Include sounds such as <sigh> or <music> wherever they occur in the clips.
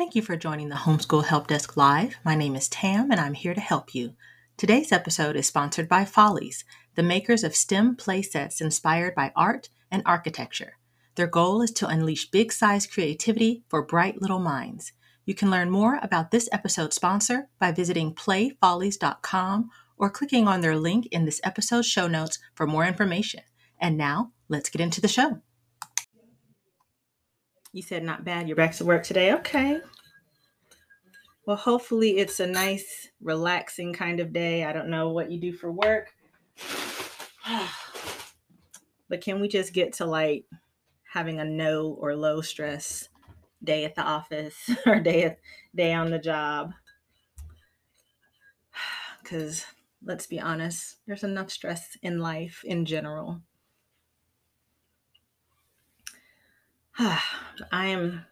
Thank you for joining the Homeschool Help Desk Live. My name is Tam and I'm here to help you. Today's episode is sponsored by Follies, the makers of STEM play sets inspired by art and architecture. Their goal is to unleash big size creativity for bright little minds. You can learn more about this episode's sponsor by visiting playfollies.com or clicking on their link in this episode's show notes for more information. And now, let's get into the show. You said not bad. You're back to work today. Okay. Well, hopefully it's a nice, relaxing kind of day. I don't know what you do for work. <sighs> but can we just get to like having a no or low stress day at the office <laughs> or day at, day on the job? <sighs> Cuz let's be honest, there's enough stress in life in general. <sighs> I am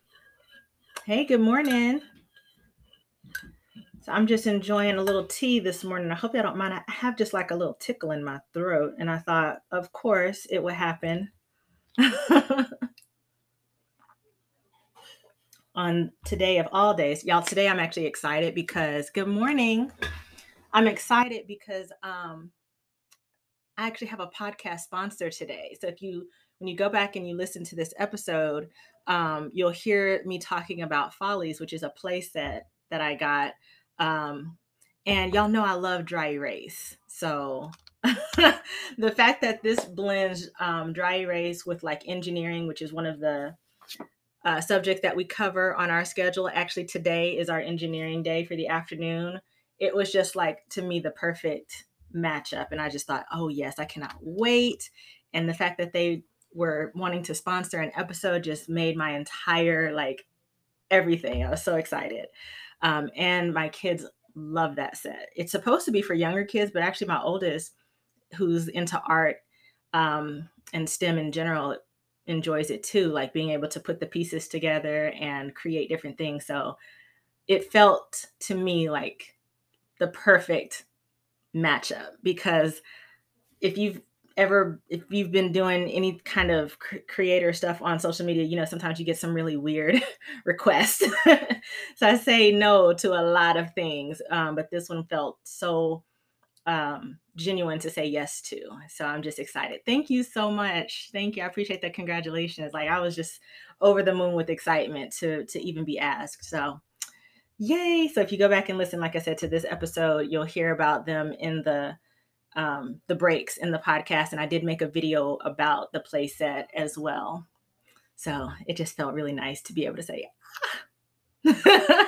Hey, good morning. So I'm just enjoying a little tea this morning. I hope y'all don't mind. I have just like a little tickle in my throat. And I thought, of course, it would happen <laughs> on today of all days. Y'all, today I'm actually excited because good morning. I'm excited because um I actually have a podcast sponsor today. So if you when you go back and you listen to this episode, um, you'll hear me talking about Follies, which is a play set that I got um, and y'all know I love dry erase. So <laughs> the fact that this blends um, dry erase with like engineering, which is one of the uh, subjects that we cover on our schedule. Actually, today is our engineering day for the afternoon. It was just like to me the perfect matchup. And I just thought, oh, yes, I cannot wait. And the fact that they were wanting to sponsor an episode just made my entire like everything. I was so excited. Um, and my kids love that set. It's supposed to be for younger kids, but actually, my oldest, who's into art um, and STEM in general, enjoys it too, like being able to put the pieces together and create different things. So it felt to me like the perfect matchup because if you've ever if you've been doing any kind of creator stuff on social media you know sometimes you get some really weird <laughs> requests. <laughs> So i say no to a lot of things um, but this one felt so um, genuine to say yes to. So i'm just excited. Thank you so much. Thank you. I appreciate that congratulations. Like i was just over the moon with excitement to to even be asked. So yay. So if you go back and listen like i said to this episode you'll hear about them in the um, the breaks in the podcast, and I did make a video about the playset as well. So it just felt really nice to be able to say, ah. <laughs>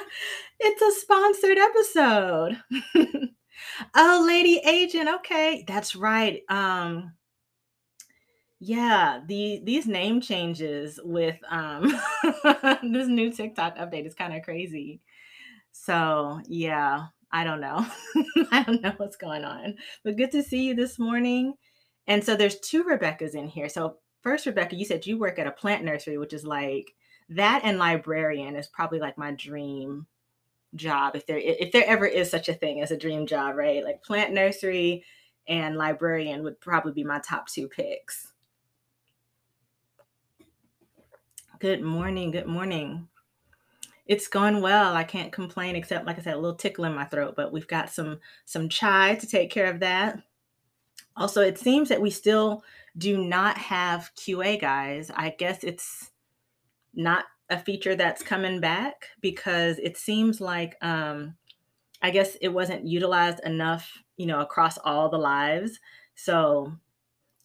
it's a sponsored episode. <laughs> oh, Lady Agent. Okay, that's right. Um, yeah, the these name changes with um <laughs> this new TikTok update is kind of crazy. So yeah, I don't know. <laughs> I don't know what's going on. But good to see you this morning. And so there's two Rebeccas in here. So first, Rebecca, you said you work at a plant nursery, which is like that and librarian is probably like my dream job if there if there ever is such a thing as a dream job, right? Like plant nursery and librarian would probably be my top two picks. Good morning. Good morning it's going well. I can't complain except like I said, a little tickle in my throat, but we've got some some chai to take care of that. Also, it seems that we still do not have QA guys. I guess it's not a feature that's coming back because it seems like um I guess it wasn't utilized enough, you know, across all the lives. So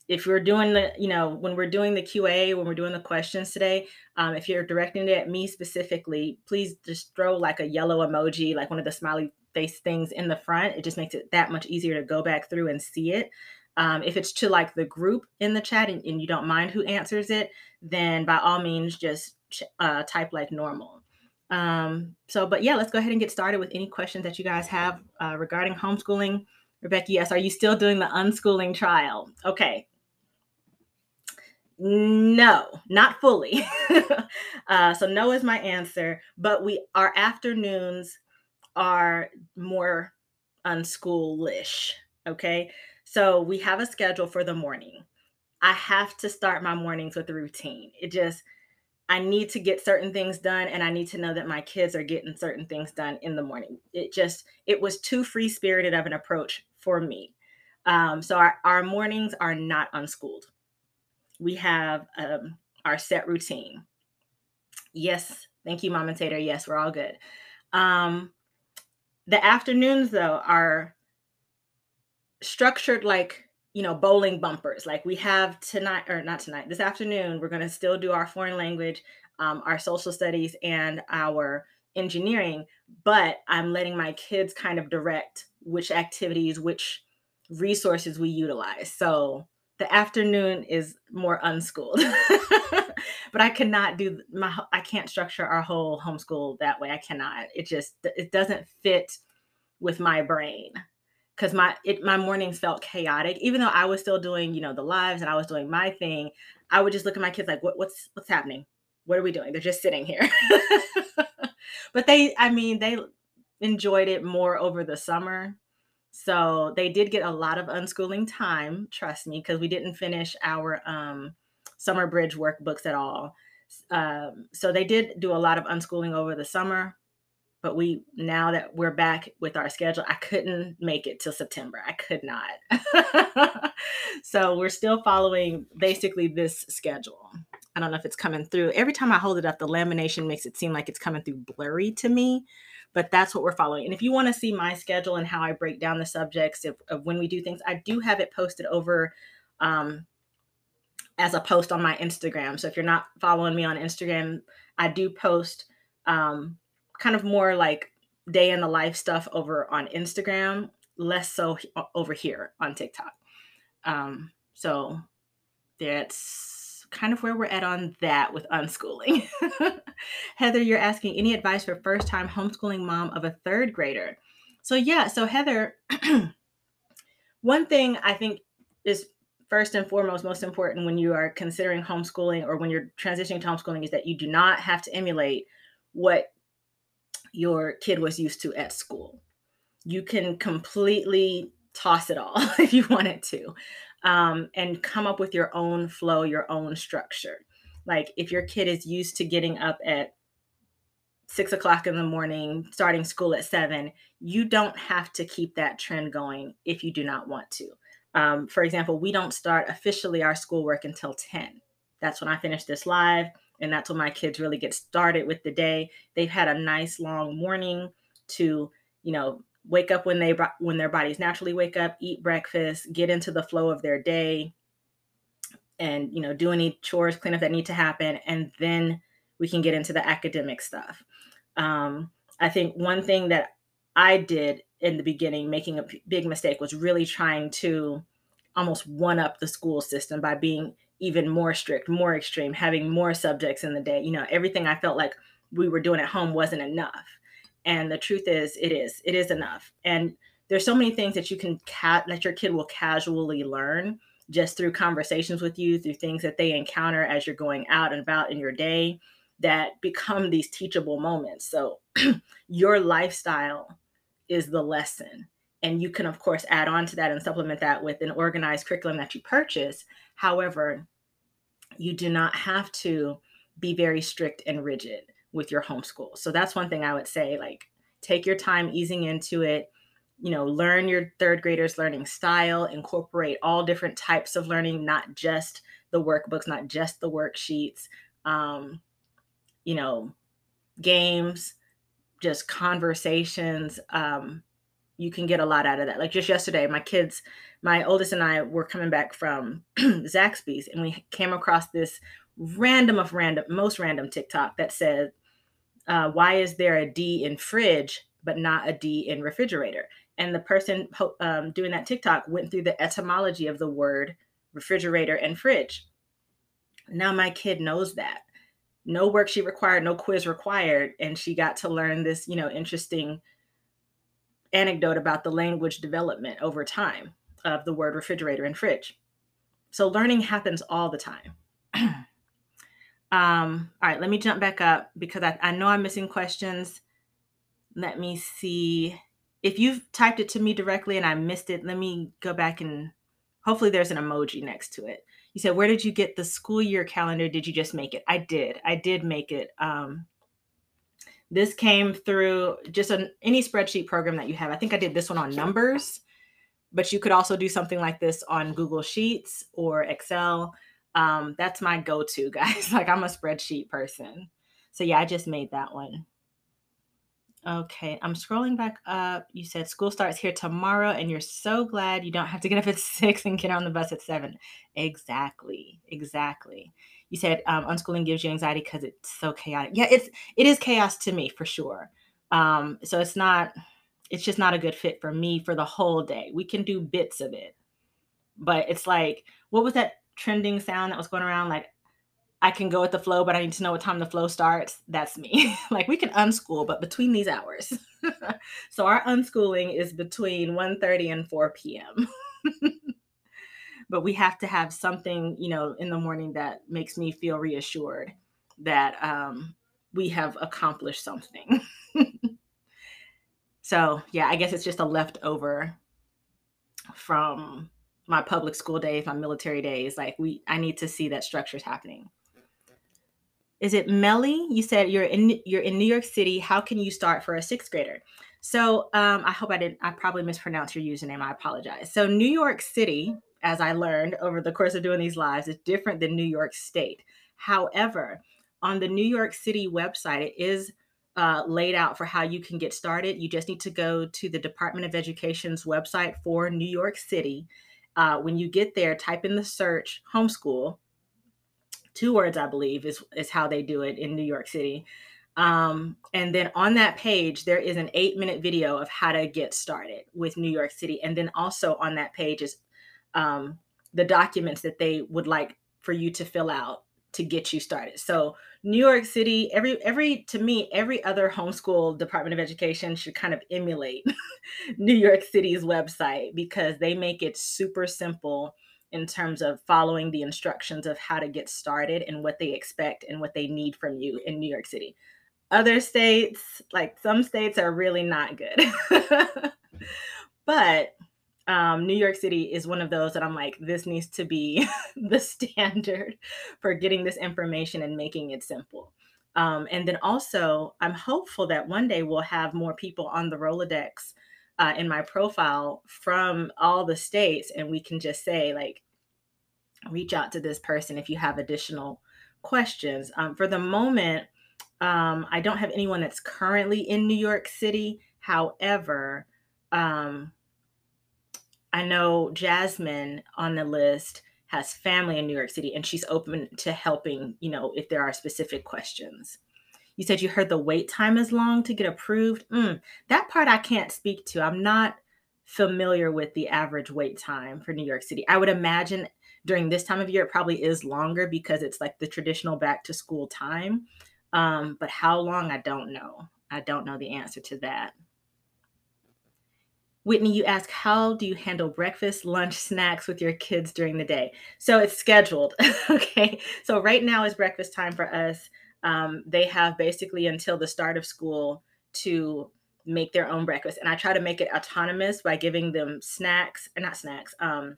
if we're doing the, you know, when we're doing the QA, when we're doing the questions today, um, if you're directing it at me specifically, please just throw like a yellow emoji, like one of the smiley face things in the front. It just makes it that much easier to go back through and see it. Um, if it's to like the group in the chat and, and, you don't mind who answers it, then by all means just uh, type like normal. Um, so, but yeah, let's go ahead and get started with any questions that you guys have uh, regarding homeschooling. Rebecca, yes, are you still doing the unschooling trial? Okay, no, not fully. <laughs> uh, so no is my answer. But we our afternoons are more unschoolish. Okay, so we have a schedule for the morning. I have to start my mornings with a routine. It just I need to get certain things done and I need to know that my kids are getting certain things done in the morning. It just, it was too free spirited of an approach for me. Um, so our, our mornings are not unschooled. We have um, our set routine. Yes, thank you, Mom and Tater. Yes, we're all good. Um, the afternoons, though, are structured like you know, bowling bumpers. Like we have tonight, or not tonight, this afternoon, we're going to still do our foreign language, um, our social studies, and our engineering. But I'm letting my kids kind of direct which activities, which resources we utilize. So the afternoon is more unschooled. <laughs> but I cannot do my I can't structure our whole homeschool that way. I cannot. It just it doesn't fit with my brain because my it my mornings felt chaotic even though i was still doing you know the lives and i was doing my thing i would just look at my kids like what, what's what's happening what are we doing they're just sitting here <laughs> but they i mean they enjoyed it more over the summer so they did get a lot of unschooling time trust me because we didn't finish our um, summer bridge workbooks at all. Um, so they did do a lot of unschooling over the summer but we now that we're back with our schedule i couldn't make it till september. I could not. <laughs> So we're still following basically this schedule. I don't know if it's coming through. Every time i hold it up the lamination makes it seem like it's coming through blurry to me but that's what we're following and if you want to see my schedule and how i break down the subjects of, of when we do things i do have it posted over um, as a post on my instagram so if you're not following me on instagram i do post um, kind of more like day in the life stuff over on Instagram, less so over here on TikTok. Um, so that's kind of where we're at on that with unschooling. <laughs> Heather, you're asking any advice for first time homeschooling mom of a third grader. So, yeah, so Heather, <clears throat> one thing I think is first and foremost most important when you are considering homeschooling or when you're transitioning to homeschooling is that you do not have to emulate what your kid was used to at school. You can completely toss it all <laughs> if you wanted to um, and come up with your own flow, your own structure. Like if your kid is used to getting up at six o'clock in the morning, starting school at seven, you don't have to keep that trend going if you do not want to. Um, for example, we don't start officially our schoolwork until 10. That's when I finish this live and that's when my kids really get started with the day they've had a nice long morning to you know wake up when they when their bodies naturally wake up eat breakfast get into the flow of their day and you know do any chores cleanup that need to happen and then we can get into the academic stuff um, i think one thing that i did in the beginning making a p- big mistake was really trying to almost one up the school system by being even more strict, more extreme, having more subjects in the day. You know, everything I felt like we were doing at home wasn't enough. And the truth is, it is. It is enough. And there's so many things that you can cat that your kid will casually learn just through conversations with you, through things that they encounter as you're going out and about in your day that become these teachable moments. So <clears throat> your lifestyle is the lesson. And you can, of course, add on to that and supplement that with an organized curriculum that you purchase. However, you do not have to be very strict and rigid with your homeschool. So that's one thing I would say like take your time easing into it. You know, learn your third graders learning style, incorporate all different types of learning, not just the workbooks, not just the worksheets. Um, you know, games, just conversations. Um, you can get a lot out of that. Like just yesterday, my kids, my oldest and I were coming back from <clears throat> Zaxby's and we came across this random of random, most random TikTok that said, uh, why is there a D in fridge, but not a D in refrigerator? And the person um, doing that TikTok went through the etymology of the word refrigerator and fridge. Now my kid knows that. No worksheet required, no quiz required. And she got to learn this, you know, interesting anecdote about the language development over time of the word refrigerator and fridge. So learning happens all the time. <clears throat> um, all right, let me jump back up because I, I know I'm missing questions. Let me see. If you've typed it to me directly and I missed it, let me go back and hopefully there's an emoji next to it. You said, where did you get the school year calendar? Did you just make it? I did. I did make it. Um, this came through just an, any spreadsheet program that you have. I think I did this one on numbers, but you could also do something like this on Google Sheets or Excel. Um, that's my go to, <laughs> guys. like, I'm a spreadsheet person. So, yeah, I just made that one. Okay, I'm scrolling back up. You said school starts here tomorrow, and you're so glad you don't have to get up at <laughs> six and get on the bus at seven. Exactly, exactly. You said um, unschooling gives you anxiety because it's so chaotic. Yeah, it's it is chaos to me for sure. Um, so it's not, it's just not a good fit for me for the whole day. We can do bits of it, but it's like, what was that trending sound that was going around? Like I can go with the flow, but I need to know what time the flow starts. That's me. <laughs> like we can unschool, but between these hours. <laughs> so our unschooling is between 1:30 and 4 p.m. <laughs> but we have to have something, you know, in the morning that makes me feel reassured that um, we have accomplished something. so yeah, I guess it's just a leftover from my public school days, my military days. Like we, I need to see that structure's happening is it Melly? You said you're in you're in New York City. How can you start for a sixth grader? So um, I hope I didn't. I probably mispronounced your username. I apologize. So New York City, as I learned over the course of doing these lives, is different than New York State. However, on the New York City website, it is uh, laid out for how you can get started. You just need to go to the Department of Education's website for New York City. Uh, when you get there, type in the search homeschool two words, I believe, is is how they do it in New York City. Um, and then on that page, there is an eight minute video of how to get started with New York City. And then also on that page is um, the documents that they would like for you to fill out to get you started. So New York City, every every to me, every other homeschool Department of Education should kind of emulate <laughs> New York City's website because they make it super simple in terms of following the instructions of how to get started and what they expect and what they need from you in New York City. Other states, like some states, are really not good. <laughs> but um, New York City is one of those that I'm like, this needs to be <laughs> the standard for getting this information and making it simple. Um, and then also, I'm hopeful that one day we'll have more people on the Rolodex uh, in my profile from all the states, and we can just say, like, reach out to this person if you have additional questions. Um, for the moment, um, I don't have anyone that's currently in New York City. However, um, I know Jasmine on the list has family in New York City and she's open to helping, you know, if there are specific questions. You said you heard the wait time is long to get approved. Mm, that part I can't speak to. I'm not familiar with the average wait time for New York City. I would imagine during this time of year, it probably is longer because it's like the traditional back to school time. Um, but how long, I don't know. I don't know the answer to that. Whitney, you ask, how do you handle breakfast, lunch, snacks with your kids during the day? So it's scheduled. <laughs> okay. So right now is breakfast time for us. Um, they have basically until the start of school to make their own breakfast. And I try to make it autonomous by giving them snacks, or not snacks, um,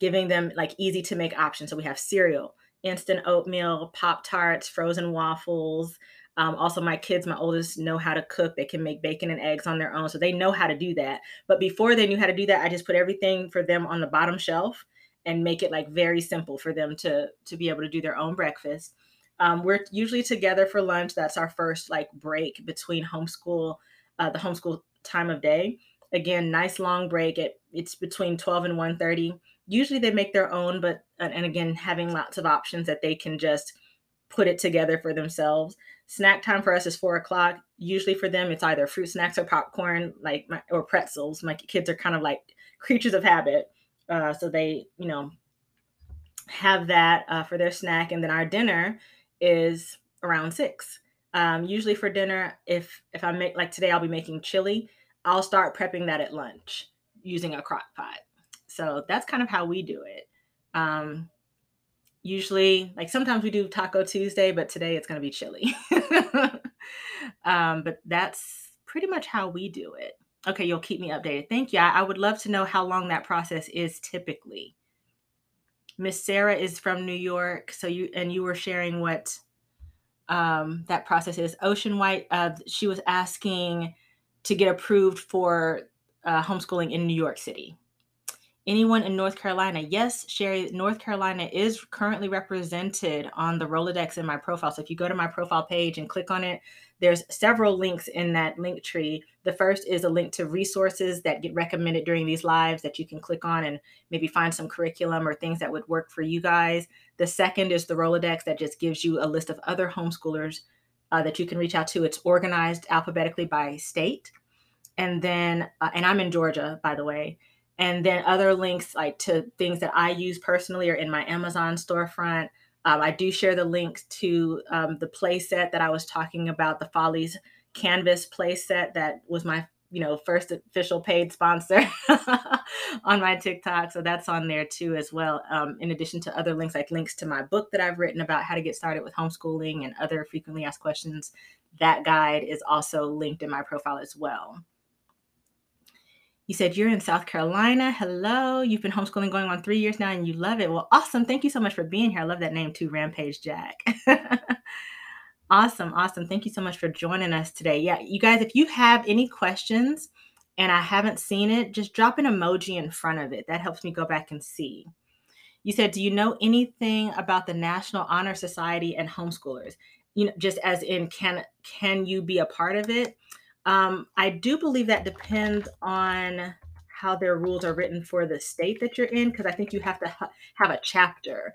giving them like easy to make options. So we have cereal, instant oatmeal, Pop Tarts, frozen waffles. Um, also, my kids, my oldest, know how to cook. They can make bacon and eggs on their own. So they know how to do that. But before they knew how to do that, I just put everything for them on the bottom shelf and make it like very simple for them to to be able to do their own breakfast. Um, we're usually together for lunch. That's our first like break between homeschool, uh, the homeschool time of day. Again, nice long break. It, it's between 12 and 1.30 usually they make their own but and again having lots of options that they can just put it together for themselves. Snack time for us is four o'clock. Usually for them it's either fruit snacks or popcorn like my, or pretzels. My kids are kind of like creatures of habit uh, so they you know have that uh, for their snack. And then our dinner is around six. Um, usually for dinner if if i make like today i'll be making chili i'll start prepping that at lunch using a crock pot. So that's kind of how we do it. Um, usually, like sometimes we do Taco Tuesday, but today it's going to be chili. <laughs> um, but that's pretty much how we do it. Okay, you'll keep me updated. Thank you. I, I would love to know how long that process is typically. Miss Sarah is from New York, so you and you were sharing what um, that process is. Ocean White, uh, she was asking to get approved for uh, homeschooling in New York City. Anyone in North Carolina? Yes, Sherry, North Carolina is currently represented on the Rolodex in my profile. So if you go to my profile page and click on it, there's several links in that link tree. The first is a link to resources that get recommended during these lives that you can click on and maybe find some curriculum or things that would work for you guys. The second is the Rolodex that just gives you a list of other homeschoolers uh, that you can reach out to. It's organized alphabetically by state. And then, uh, and I'm in Georgia, by the way and then other links like to things that I use personally are in my Amazon storefront. Um, I do share the links to um, the play set that I was talking about, the Follies Canvas play set that was my you know first official paid sponsor <laughs> on my TikTok. So that's on there too as well. Um, in addition to other links like links to my book that I've written about how to get started with homeschooling and other frequently asked questions. That guide is also linked in my profile as well. You said you're in South Carolina. Hello. You've been homeschooling going on three years now and you love it. Well, awesome. Thank you so much for being here. I love that name too, Rampage Jack. <laughs> awesome. Awesome. Thank you so much for joining us today. Yeah, you guys, if you have any questions and I haven't seen it, just drop an emoji in front of it. That helps me go back and see. You said, Do you know anything about the National Honor Society and homeschoolers? You know, just as in can can you be a part of it? Um, I do believe that depends on how their rules are written for the state that you're in, because I think you have to ha- have a chapter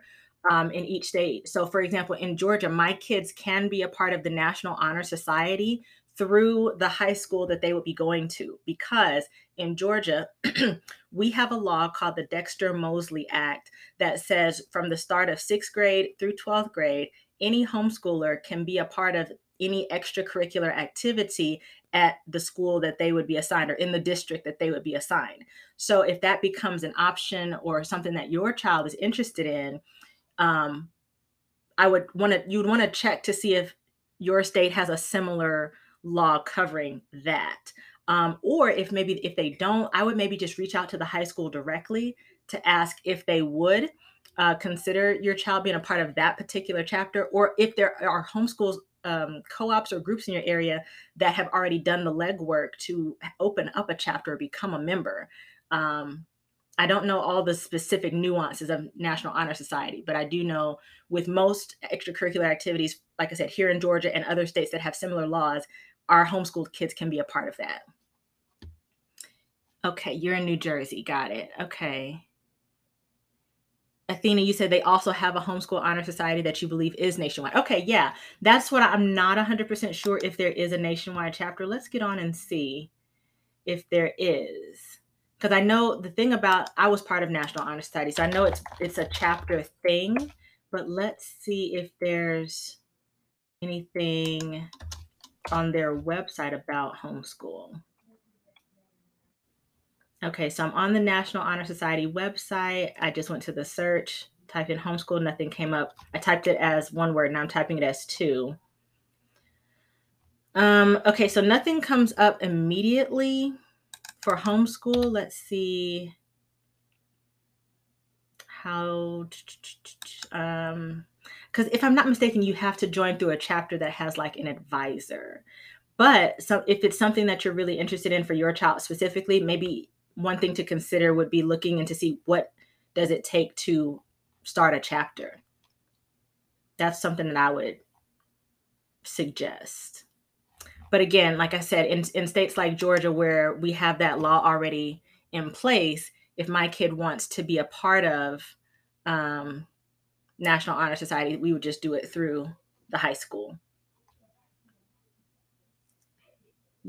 um, in each state. So, for example, in Georgia, my kids can be a part of the National Honor Society through the high school that they would be going to, because in Georgia, <clears throat> we have a law called the Dexter Mosely Act that says from the start of sixth grade through 12th grade, any homeschooler can be a part of any extracurricular activity at the school that they would be assigned or in the district that they would be assigned. So if that becomes an option or something that your child is interested in, um, I would want to you'd want to check to see if your state has a similar law covering that. Um, or if maybe if they don't, I would maybe just reach out to the high school directly to ask if they would uh, consider your child being a part of that particular chapter, or if there are homeschools um, co-ops or groups in your area that have already done the legwork to open up a chapter or become a member. Um, I don't know all the specific nuances of National Honor Society, but I do know with most extracurricular activities, like I said, here in Georgia and other states that have similar laws, our homeschooled kids can be a part of that. Okay, you're in New Jersey. Got it. Okay. Athena, you said they also have a homeschool honor society that you believe is nationwide. Okay, yeah, that's what I'm not 100% sure if there is a nationwide chapter. Let's get on and see if there is. Because I know the thing about I was part of National Honor Society, so I know it's it's a chapter thing. But let's see if there's anything on their website about homeschool. Okay, so I'm on the National Honor Society website. I just went to the search, typed in homeschool, nothing came up. I typed it as one word, now I'm typing it as two. Um, okay, so nothing comes up immediately for homeschool. Let's see how um because if i'm not mistaken you have to join through a chapter that has like an advisor but so if it's something that you're really interested in for your child specifically maybe one thing to consider would be looking into see what does it take to start a chapter. That's something that I would suggest. But again, like I said, in, in states like Georgia, where we have that law already in place, if my kid wants to be a part of um, National Honor Society, we would just do it through the high school.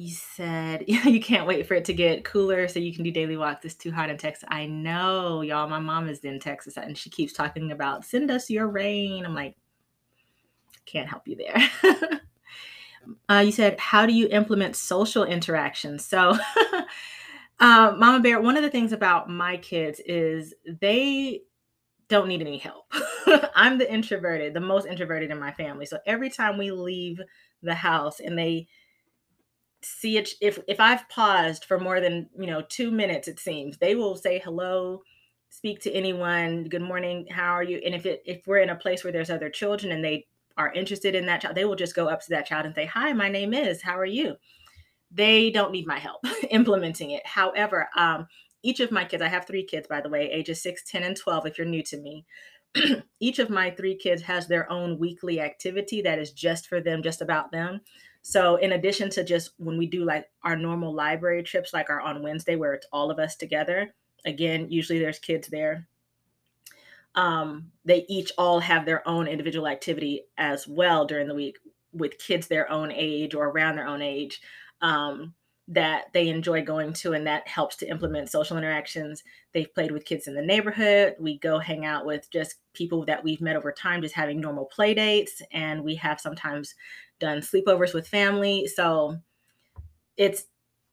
You said <laughs> you can't wait for it to get cooler so you can do daily walks. It's too hot in Texas. I know, y'all. My mom is in Texas and she keeps talking about send us your rain. I'm like, can't help you there. <laughs> uh, you said, how do you implement social interactions? So, <laughs> uh, Mama Bear, one of the things about my kids is they don't need any help. I'm the introverted, the most introverted in my family. So every time we leave the house and they see it if if I've paused for more than you know two minutes, it seems they will say hello speak to anyone. Good morning. How are you? And if it if we're in a place where there's other children and they are interested in that child, they will just go up to that child and say, "Hi, my name is. How are you?" They don't need my help <laughs> implementing it. However, um, each of my kids, I have three kids, by the way, ages 6, 10, and 12, if you're new to me. <clears throat> each of my three kids has their own weekly activity that is just for them, just about them. So, in addition to just when we do like our normal library trips, like our on Wednesday, where it's all of us together, again, usually there's kids there. Um, they each all have their own individual activity as well during the week with kids their own age or around their own age. Um, that they enjoy going to, and that helps to implement social interactions. They've played with kids in the neighborhood. We go hang out with just people that we've met over time, just having normal play dates. And we have sometimes done sleepovers with family. So it's,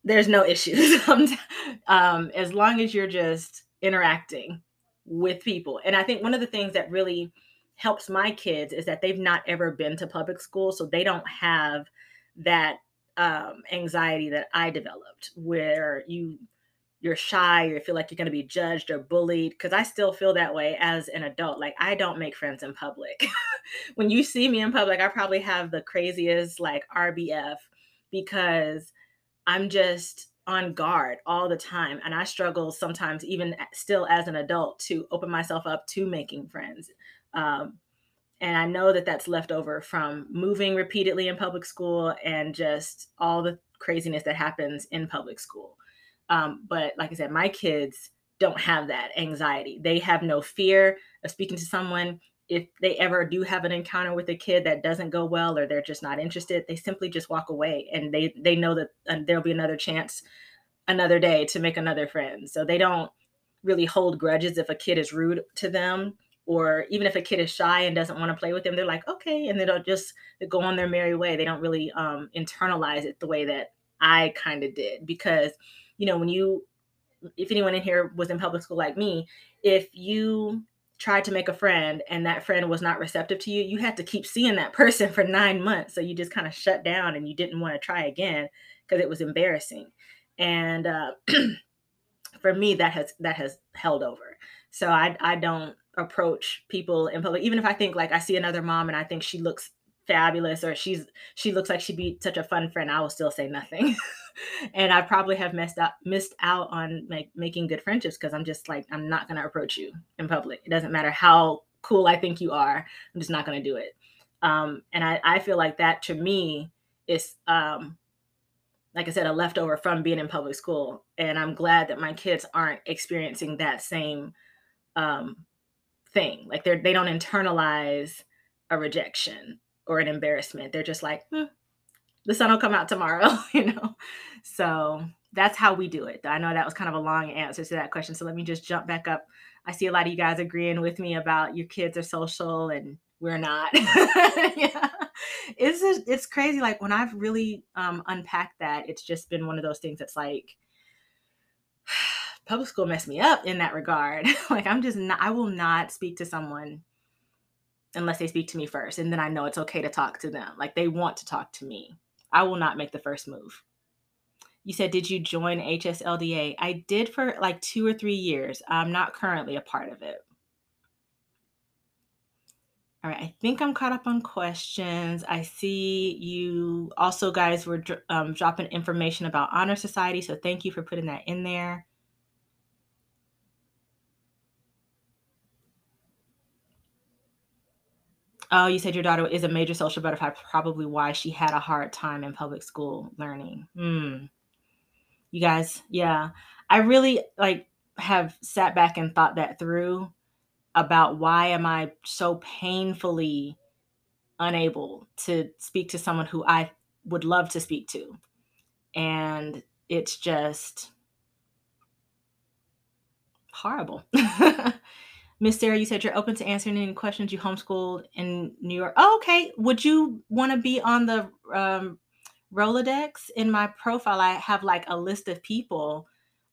there's no issues <laughs> um, as long as you're just interacting with people. And I think one of the things that really helps my kids is that they've not ever been to public school. So they don't have that um, anxiety that I developed, where you you're shy or you feel like you're going to be judged or bullied because i still feel that way as an adult like i don't make friends in public <laughs> when you see me in public i probably have the craziest like rbf because i'm just on guard all the time and i struggle sometimes even still as an adult to open myself up to making friends um, and I know that that's left over from moving repeatedly in public school and just all the craziness that happens in public school. Um, but like I said, my kids don't have that anxiety. They have no fear of speaking to someone. If they ever do have an encounter with a kid that doesn't go well or they're just not interested, they simply just walk away and they they know that uh, there'll be another chance another day to make another friend. So they don't really hold grudges if a kid is rude to them or even if a kid is shy and doesn't want to play with them they're like okay and they don't just they go on their merry way they don't really um, internalize it the way that i kind of did because you know when you if anyone in here was in public school like me if you tried to make a friend and that friend was not receptive to you you had to keep seeing that <laughs> person for nine months. So you just kind of shut down and you didn't want to try again because it was embarrassing. And uh, <clears throat> for me that has that has held over. So i i don't approach people in public. Even if i think like i see another mom and i think she looks fabulous or she's she looks like she'd be such a fun friend i will still say nothing <laughs> <laughs> and i probably have messed up missed out on like making good friendships because i'm just like i'm not to approach you in public it doesn't matter how cool i think you are i'm just not to do it um, and I, I feel like that to me is um, like i said a leftover from being in public school and i'm glad that my kids aren't experiencing that same um, thing. Like they're they don't internalize a rejection or an embarrassment. They're just like, hmm, the sun will come out tomorrow, <laughs> you know. So that's how we do it. I know that was kind of a long answer to that question. So let me just jump back up. I see a lot of you guys agreeing with me about your kids are social and we're not. <laughs> yeah. It's just, it's crazy. Like when I've really um, unpacked that, it's just been one of those things that's like, <sighs> public school messed me up in that regard. <laughs> like I'm just not I will not speak to someone unless they speak to me first and then I know it's okay to talk to them. Like they want to talk to me. I will not make the first move. You said did you join HSLDA? I did for like 2 or 3 years. I'm not currently a part of it. All right, I think I'm caught up on questions. I see you also guys were um, dropping information about Honor Society, so thank you for putting that in there. Oh, you said your daughter is a major social butterfly, probably why she had a hard time in public school learning. Hmm. You guys, yeah. I really like have sat back and thought that through about why am I so painfully unable to speak to someone who I would love to speak to. And it's just horrible. <laughs> Miss Sarah, you said you're open to answering any questions you homeschooled in New York. Oh, okay. Would you want to be on the um, Rolodex? In my profile, I have like a list of people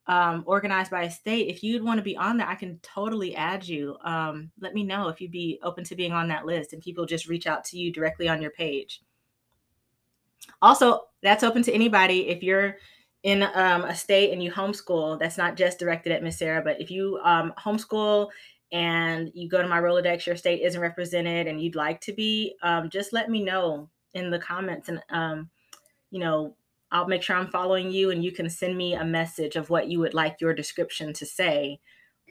um, organized by state. If you'd want to be on there, I can totally add you. Um, let me know if you'd be open to being on that list and people just reach out to you directly on your page. Also, that's open to anybody. If you're in um, a state and you homeschool, that's not just directed at Miss Sarah, but if you um, homeschool and you go to my Rolodex, your state isn't represented and you'd like to be, um, just let me know in the comments and, um, you know, I'll make sure I'm following you and you can send me a message of what you would like your description to say.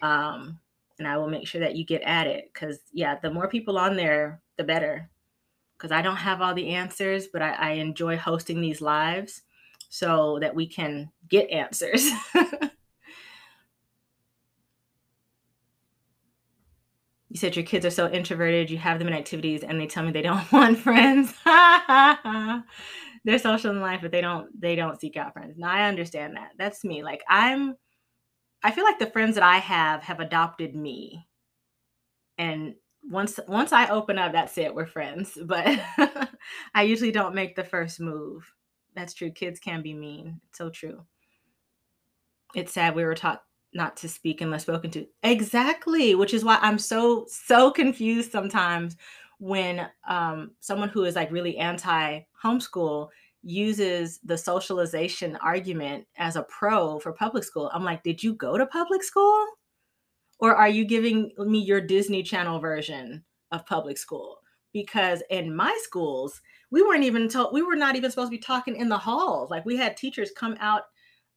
Um, and I will make sure that you get at it because, yeah, the more people on there, the better. Because I don't have all the answers, but I, I enjoy hosting these lives so that we can get answers. <laughs> you said your kids are so introverted, you have them in activities and they tell me they don't <laughs> want friends. <laughs> They're social in life, but they don't they don't seek out friends. Now I understand that. That's me. Like I'm I feel like the friends that I have have adopted me. And once once I open up, that's it. We're friends. <laughs> But I usually don't make the first move. That's true. Kids can be mean. It's so true. It's sad we were taught not to speak unless spoken to. Exactly, which is why I'm so so confused sometimes when um, someone who is like really anti homeschool uses the socialization argument as a pro for public school. I'm like, did you go to public school? Or are you giving me your Disney Channel version of public school? Because in my schools, we weren't even told, we were not even supposed to be talking in the halls. Like we had teachers come out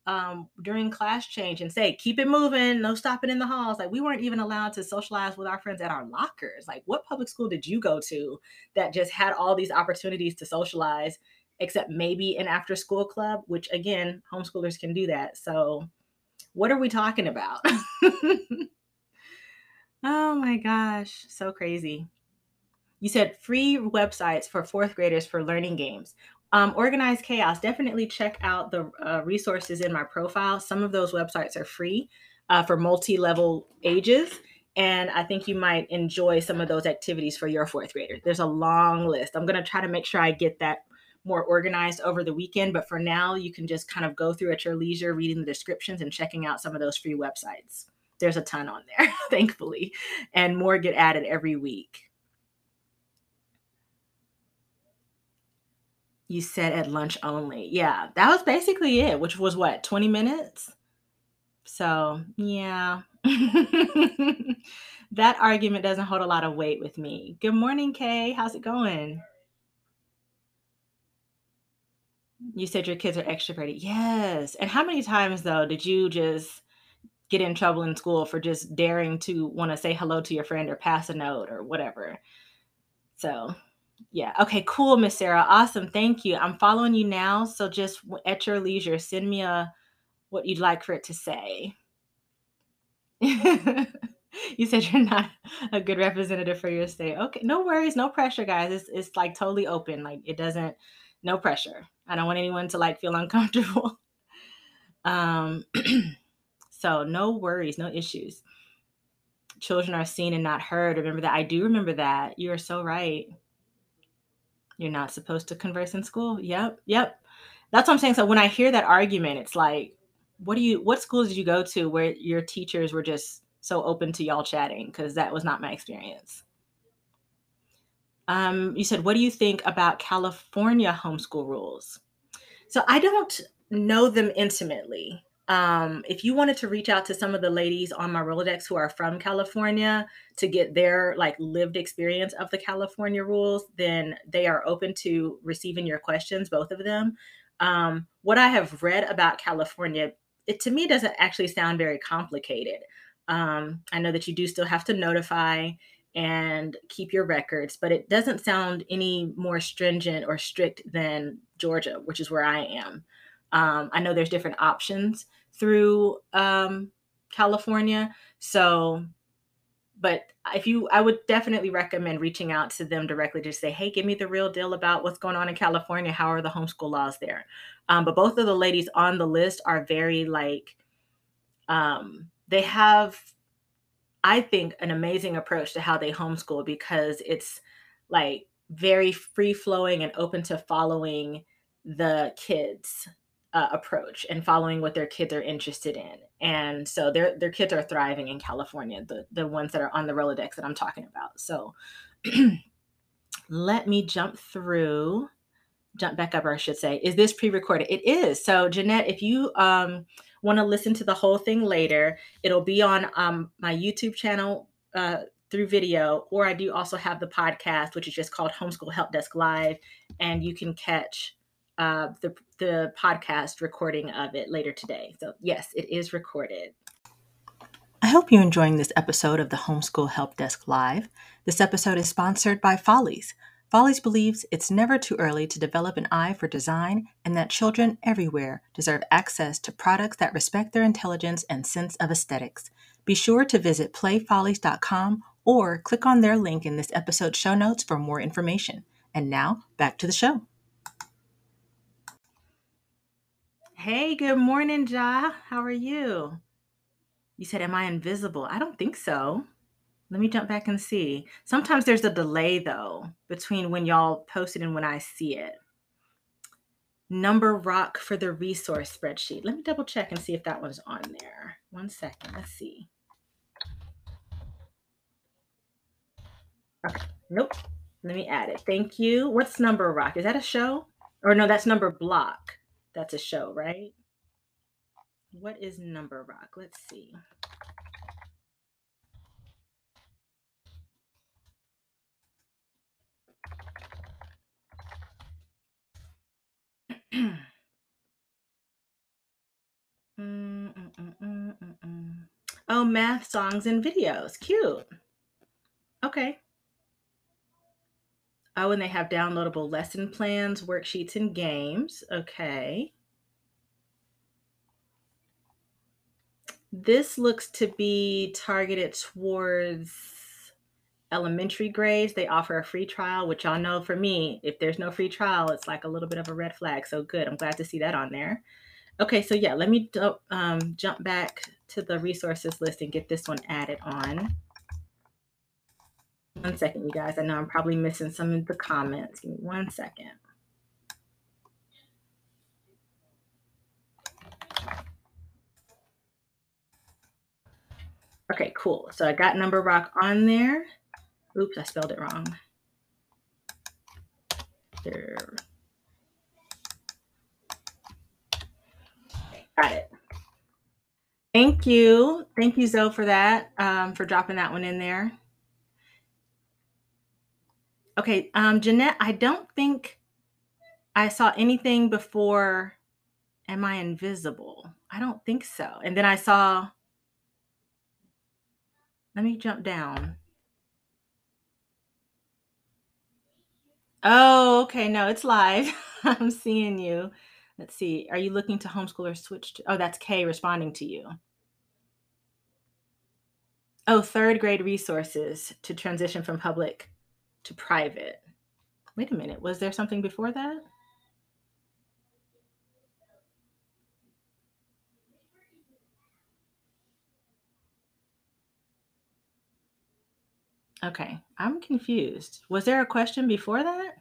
um, during class change and say, keep it moving, no stopping in the halls. Like we weren't even allowed to socialize with our friends at our lockers. Like what public school did you go to that just had all these opportunities to socialize, except maybe an after school club, which again, homeschoolers can do that. So what are we talking about? <laughs> oh my gosh, so crazy. You said free websites for fourth graders for learning games. Um, organized chaos. Definitely check out the uh, resources in my profile. Some of those websites are free uh, for multi-level ages, and I think you might enjoy some of those activities for your fourth grader. There's a long list. I'm going to try to make sure I get that more organized over the weekend, but for now, you can just kind of go through at your leisure, reading the descriptions and checking out some of those free websites. There's a ton on there, <laughs> thankfully, and more get added every week. You said at lunch only. Yeah, that was basically it, which was what, 20 minutes? So, yeah. <laughs> that argument doesn't hold a lot of weight with me. Good morning, Kay. How's it going? You said your kids are extroverted. Yes. And how many times, though, did you just get in trouble in school for just daring to want to say hello to your friend or pass a note or whatever? So, yeah. Okay, cool, Miss Sarah. Awesome. Thank you. I'm following you now. So just at your leisure, send me a what you'd like for it to say. <laughs> you said you're not a good representative for your state. Okay, no worries, no pressure, guys. It's it's like totally open. Like it doesn't no pressure. I don't want anyone to like feel <laughs> uncomfortable. um <clears throat> so no worries, no issues. Children are seen and not heard. Remember that. I do remember that. You are so right. You're not supposed to converse in school. Yep. Yep. That's what I'm saying. So when I hear that argument, it's like, what do you what schools did you go to where your teachers were just so open to y'all chatting? Because that was not my experience. Um, you said, what do you think about California homeschool rules? So I don't know them intimately um, if you wanted to reach out to some of the ladies on my Rolodex who are from California to get their like lived experience of the California rules, then they are open to receiving your questions, both of them. Um, what I have read about California, it to me doesn't actually sound very complicated. Um, I know that you do still have to notify and keep your records, but it doesn't sound any more stringent or strict than Georgia, which is where I am. Um, I know there's different options through um, California. So, but if you, I would definitely recommend reaching out to them directly to say, hey, give me the real deal about what's going on in California. How are the homeschool laws there? Um, but both of the ladies on the list are very like, um, they have, I think, an amazing approach to how they homeschool because it's like very free flowing and open to following the kids uh, approach and following what their kids are interested in. And so their their kids are thriving in California, the the ones that are on the Rolodex that I'm talking about. So <clears throat> let me jump through jump back up, or I should say, is this pre-recorded? It is. So Jeanette, if you um, want to listen to the whole thing later, it'll be on um, my YouTube channel uh, through video, or I do also have the podcast, which is just called Homeschool Help Desk Live, and you can catch uh, the the podcast recording of it later today. So yes, it is recorded. I hope you're enjoying this episode of the Homeschool Help Desk Live. This episode is sponsored by Follies. Follies believes it's never too early to develop an eye for design and that children everywhere deserve access to products that respect their intelligence and sense of aesthetics. Be sure to visit playfollies.com or click on their link in this episode's show notes for more information. And now, back to the show. Hey, good morning, Ja. How are you? You said, Am I invisible? I don't think so. Let me jump back and see. Sometimes there's a delay though between when y'all post it and when I see it. Numberock for the resource spreadsheet. Let me double check and see if that one's on there. One second. Let's see. Okay. Nope. Let me add it. Thank you. What's Numberock? Is that a show? Or no, that's number block. That's a show, right? What is Numberock? Let's see. <clears throat> Oh, math songs and videos. Cute. Okay. Oh, and they have downloadable lesson plans, worksheets, and games. Okay. This looks to be targeted towards elementary grades. They offer a free trial, which y'all know for me, if there's no free trial, it's like a little bit of a red flag. So good. I'm glad to see that on there. Okay, so yeah, let me um, jump back to the resources list and get this one added on. One second, you guys. I know I'm probably missing some of the comments. Give me one second. Okay, cool. So I got Numberock on there. Oops, I spelled it wrong. There. Got it. Thank you. Thank you, Zoe, for that, um, for dropping that one in there. Okay, um, Jeanette, I don't think I saw anything before Am I Invisible? I don't think so. And then I saw, let me jump down. Oh, okay. No, it's live. <laughs> I'm seeing you. Let's see. Are you looking to homeschool or switch to? Oh, that's Kay responding to you. Oh, third grade resources to transition from public to private. Wait a minute. Was there something before that? Okay, I'm confused. Was there a question before that?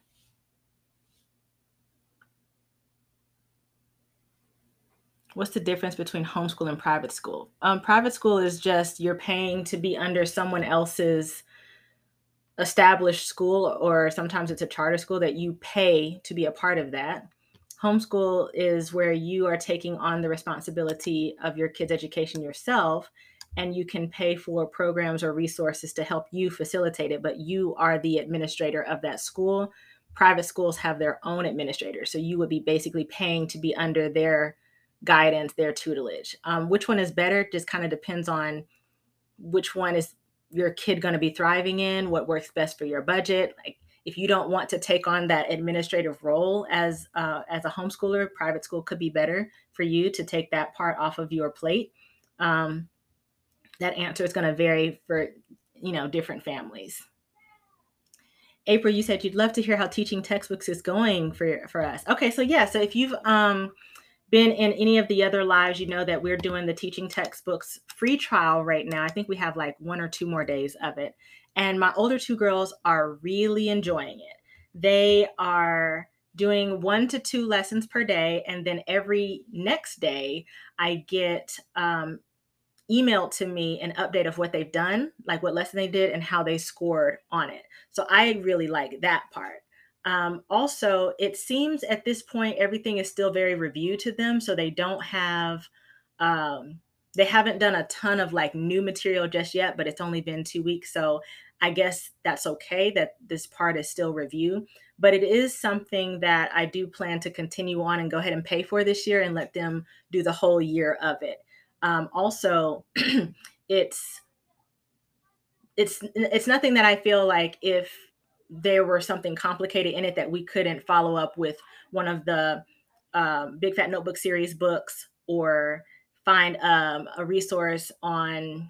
What's the difference between homeschool and private school? Um, private school is just you're paying to be under someone else's established school, or sometimes it's a charter school that you pay to be a part of that. Homeschool is where you are taking on the responsibility of your kids' education yourself, and you can pay for programs or resources to help you facilitate it, but you are the administrator of that school. Private schools have their own administrators, so you would be basically paying to be under their guidance, their tutelage. Um, which one is better just kind of depends on which one is your kid going to be thriving in, what works best for your budget. Like if you don't want to take on that administrative role as uh, as a homeschooler, private school could be better for you to take that part off of your plate. Um, that answer is going to vary for you know different families. April, you said you'd love to hear how teaching textbooks is going for for us. Okay, so yeah, so if you've um, been in any of the other lives, you know that we're doing the teaching textbooks free trial right now. I think we have like one or two more days of it. And my older two girls are really enjoying it. They are doing one to two lessons per day. And then every next day, I get um, emailed to me an update of what they've done, like what lesson they did and how they scored on it. So I really like that part. Um, also, it seems at this point everything is still very review to them, so they don't have um, they haven't done a ton of like new material just yet, but it's only been two weeks, so I guess that's okay that this part is still review. But it is something that I do plan to continue on and go ahead and pay for this year and let them do the whole year of it. Um, also, <clears throat> it's it's it's nothing that I feel like if there were something complicated in it that we couldn't follow up with one of the um, Big Fat Notebook series books or find um, a resource on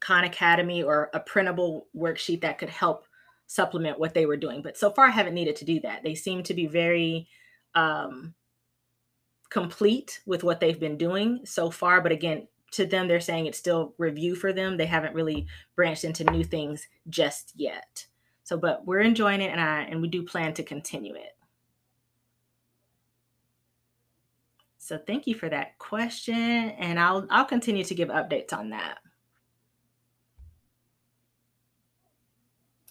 Khan Academy or a printable worksheet that could help supplement what they were doing. But so far, I haven't needed to do that. They seem to be very um, complete with what they've been doing so far. But again, to them, they're saying it's still review for them. They haven't really branched into new things just yet. So, but we're enjoying it, and I and we do plan to continue it. So, thank you for that question, and I'll I'll continue to give updates on that.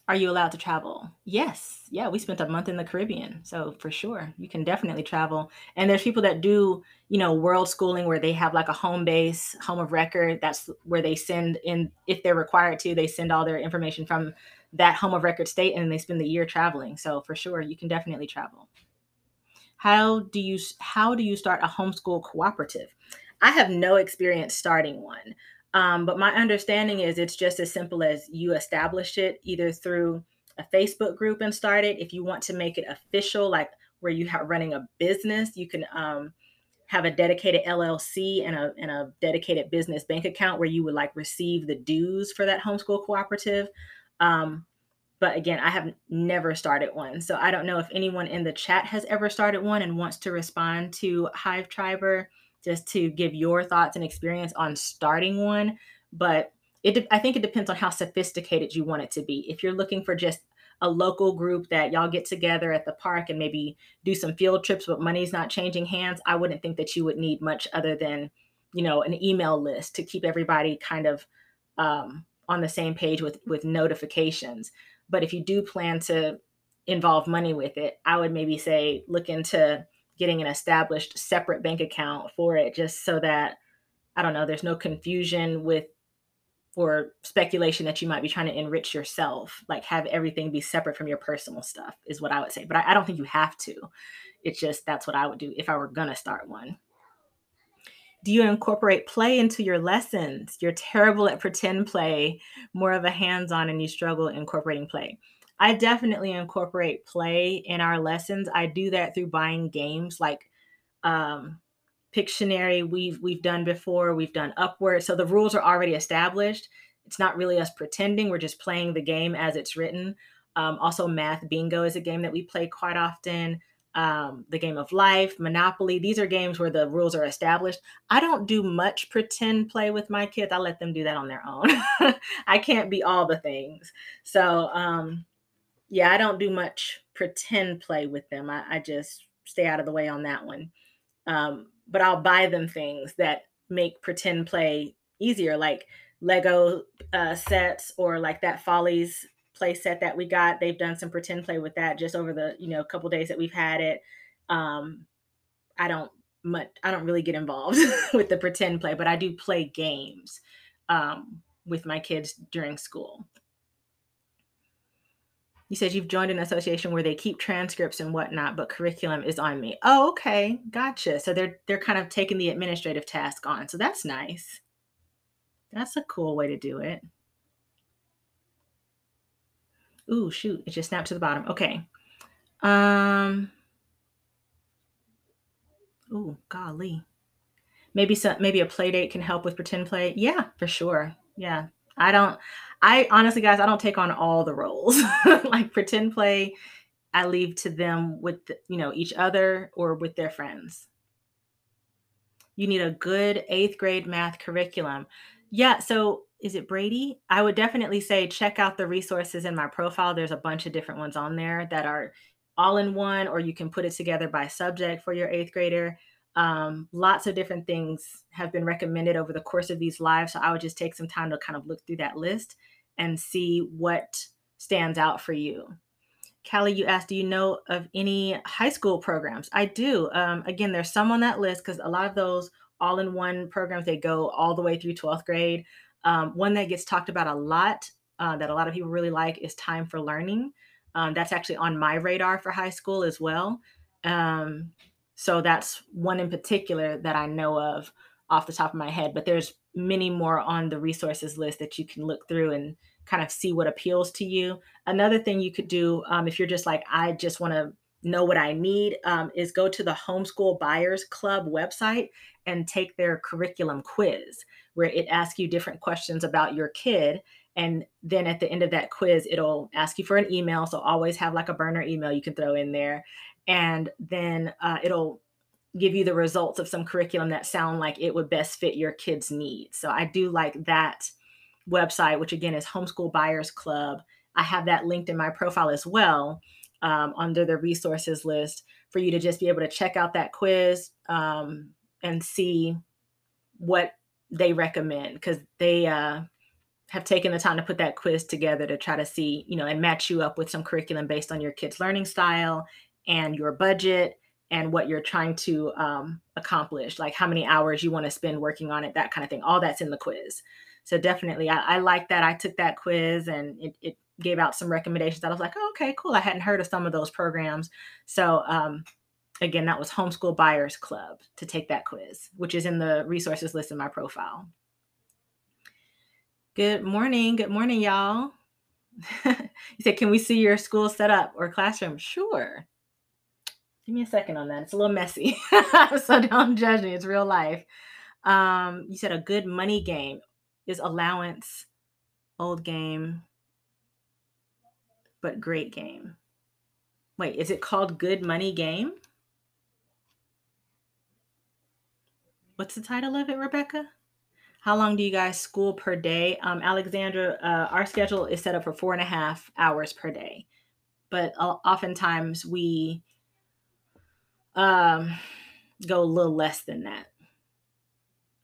Are you allowed to travel? Yes. Yeah, we spent a month in the Caribbean. So for sure, you can definitely travel. And there's people that do, you know, world schooling where they have like a home base, home of record. That's where they send in, if they're required to, they send all their information from that home of record state and they spend the year traveling. So for sure, you can definitely travel. How do you how do you start a homeschool cooperative? I have no experience starting one. Um, but my understanding is it's just as simple as you establish it either through a Facebook group and start it. If you want to make it official, like where you have running a business, you can um, have a dedicated LLC and a, and a dedicated business bank account where you would like receive the dues for that homeschool cooperative. Um, but again, I have never started one. So I don't know if anyone in the chat has ever started one and wants to respond to Hive Triber just to give your thoughts and experience on starting one. But it, I think it depends on how sophisticated you want it to be. If you're looking for just a local group that y'all get together at the park and maybe do some field trips, but money's not changing hands, I wouldn't think that you would need much other than, you know, an email list to keep everybody kind of um, on the same page with with notifications. But if you do plan to involve money with it, I would maybe say look into getting an established separate bank account for it just so that I don't know, there's no confusion with or speculation that you might be trying to enrich yourself. Like have everything be separate from your personal stuff is what I would say. But I, I don't think you have to. It's just that's what I would do if I were gonna start one. Do you incorporate play into your lessons? You're terrible at pretend play, more of a hands on, and you struggle incorporating play. I definitely incorporate play in our lessons. I do that through buying games like um, Pictionary. We've we've done before. We've done Upwords. So the rules are already established. It's not really us pretending. We're just playing the game as it's written. Um, also, Math Bingo is a game that we play quite often. Um, the game of life, Monopoly. These are games where the rules are established. I don't do much pretend play with my kids. I let them do that on their own. <laughs> I can't be all the things. So, um, yeah, I don't do much pretend play with them. I, I just stay out of the way on that one. Um, but I'll buy them things that make pretend play easier, like Lego uh, sets or like that Follies play set that we got. They've done some pretend play with that just over the you know couple days that we've had it. Um, I don't much. I don't really get involved <laughs> with the pretend play, but I do play games um, with my kids during school. You said you've joined an association where they keep transcripts and whatnot, but curriculum is on me. Oh, okay, gotcha. So they're they're kind of taking the administrative task on. So that's nice. That's a cool way to do it. Ooh, shoot, it just snapped to the bottom. Okay. Um. Ooh, golly. Maybe some maybe a play date can help with pretend play. Yeah, for sure. Yeah. I don't I honestly, guys, I don't take on all the roles. <laughs> like pretend play, I leave to them with you know each other or with their friends. You need a good eighth grade math curriculum. Yeah, so is it Brady? I would definitely say check out the resources in my profile. There's a bunch of different ones on there that are all in one, or you can put it together by subject for your eighth grader. Um, lots of different things have been recommended over the course of these lives. So I would just take some time to kind of look through that list and see what stands out for you. Callie, you asked, do you know of any high school programs? I do. Um, again, there's some on that list because a lot of those all in one programs, they go all the way through 12th grade. Um, one that gets talked about a lot uh, that a lot of people really like is Time for Learning. Um, that's actually on my radar for high school as well. Um, so that's one in particular that I know of off the top of my head, but there's many more on the resources list that you can look through and kind of see what appeals to you. Another thing you could do um, if you're just like, I just want to know what I need, um, is go to the Homeschool Buyers Club website and take their curriculum quiz, where it asks you different questions about your kid. And then at the end of that quiz, it'll ask you for an email. So always have like a burner email you can throw in there. And then uh, it'll give you the results of some curriculum that sound like it would best fit your kids' needs. So I do like that website, which again is Homeschool Buyers Club. I have that linked in my profile as well um, under the resources list for you to just be able to check out that quiz um, and see what they recommend because they uh, have taken the time to put that quiz together to try to see, you know, and match you up with some curriculum based on your kids' learning style and your budget and what you're trying to um, accomplish, like how many hours you want to spend working on it, that kind of thing. All that's in the quiz. So definitely, I, I like that. I took that quiz and it, it, gave out some recommendations that I was like, oh, okay, cool. I hadn't heard of some of those programs. So um, again, that was Homeschool Buyers Club to take that quiz, which is in the resources list in my profile. Good morning. Good morning, y'all. <laughs> you said, can we see your school setup or classroom? Sure. Give me a second on that. It's a little messy. <laughs> so don't judge me. It's real life. Um, you said a good money game is allowance, old game, but great game. Wait, is it called Good Money Game? What's the title of it, Rebecca? How long do you guys school per day? Um, Alexandra, uh, our schedule is set up for four and a half hours per day, but uh, oftentimes we um, go a little less than that.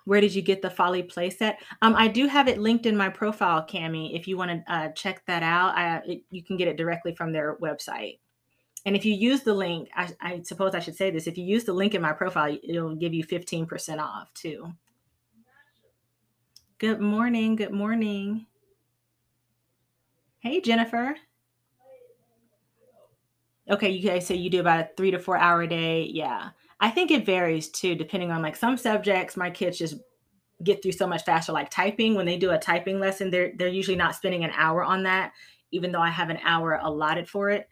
Where did you get the Folly playset? Um, I do have it linked in my profile, Cami. If you want to uh, check that out, I, it, you can get it directly from their website. And if you use the link, I, I suppose I should say this: if you use the link in my profile, it'll give you fifteen percent off too. Good morning. Good morning. Hey, Jennifer. Okay, you guys say you do about a three to four hour day. Yeah. I think it varies too, depending on like some subjects, my kids just get through so much faster. Like typing, when they do a typing lesson, they're they're usually not spending an hour on that, even though I have an hour allotted for it.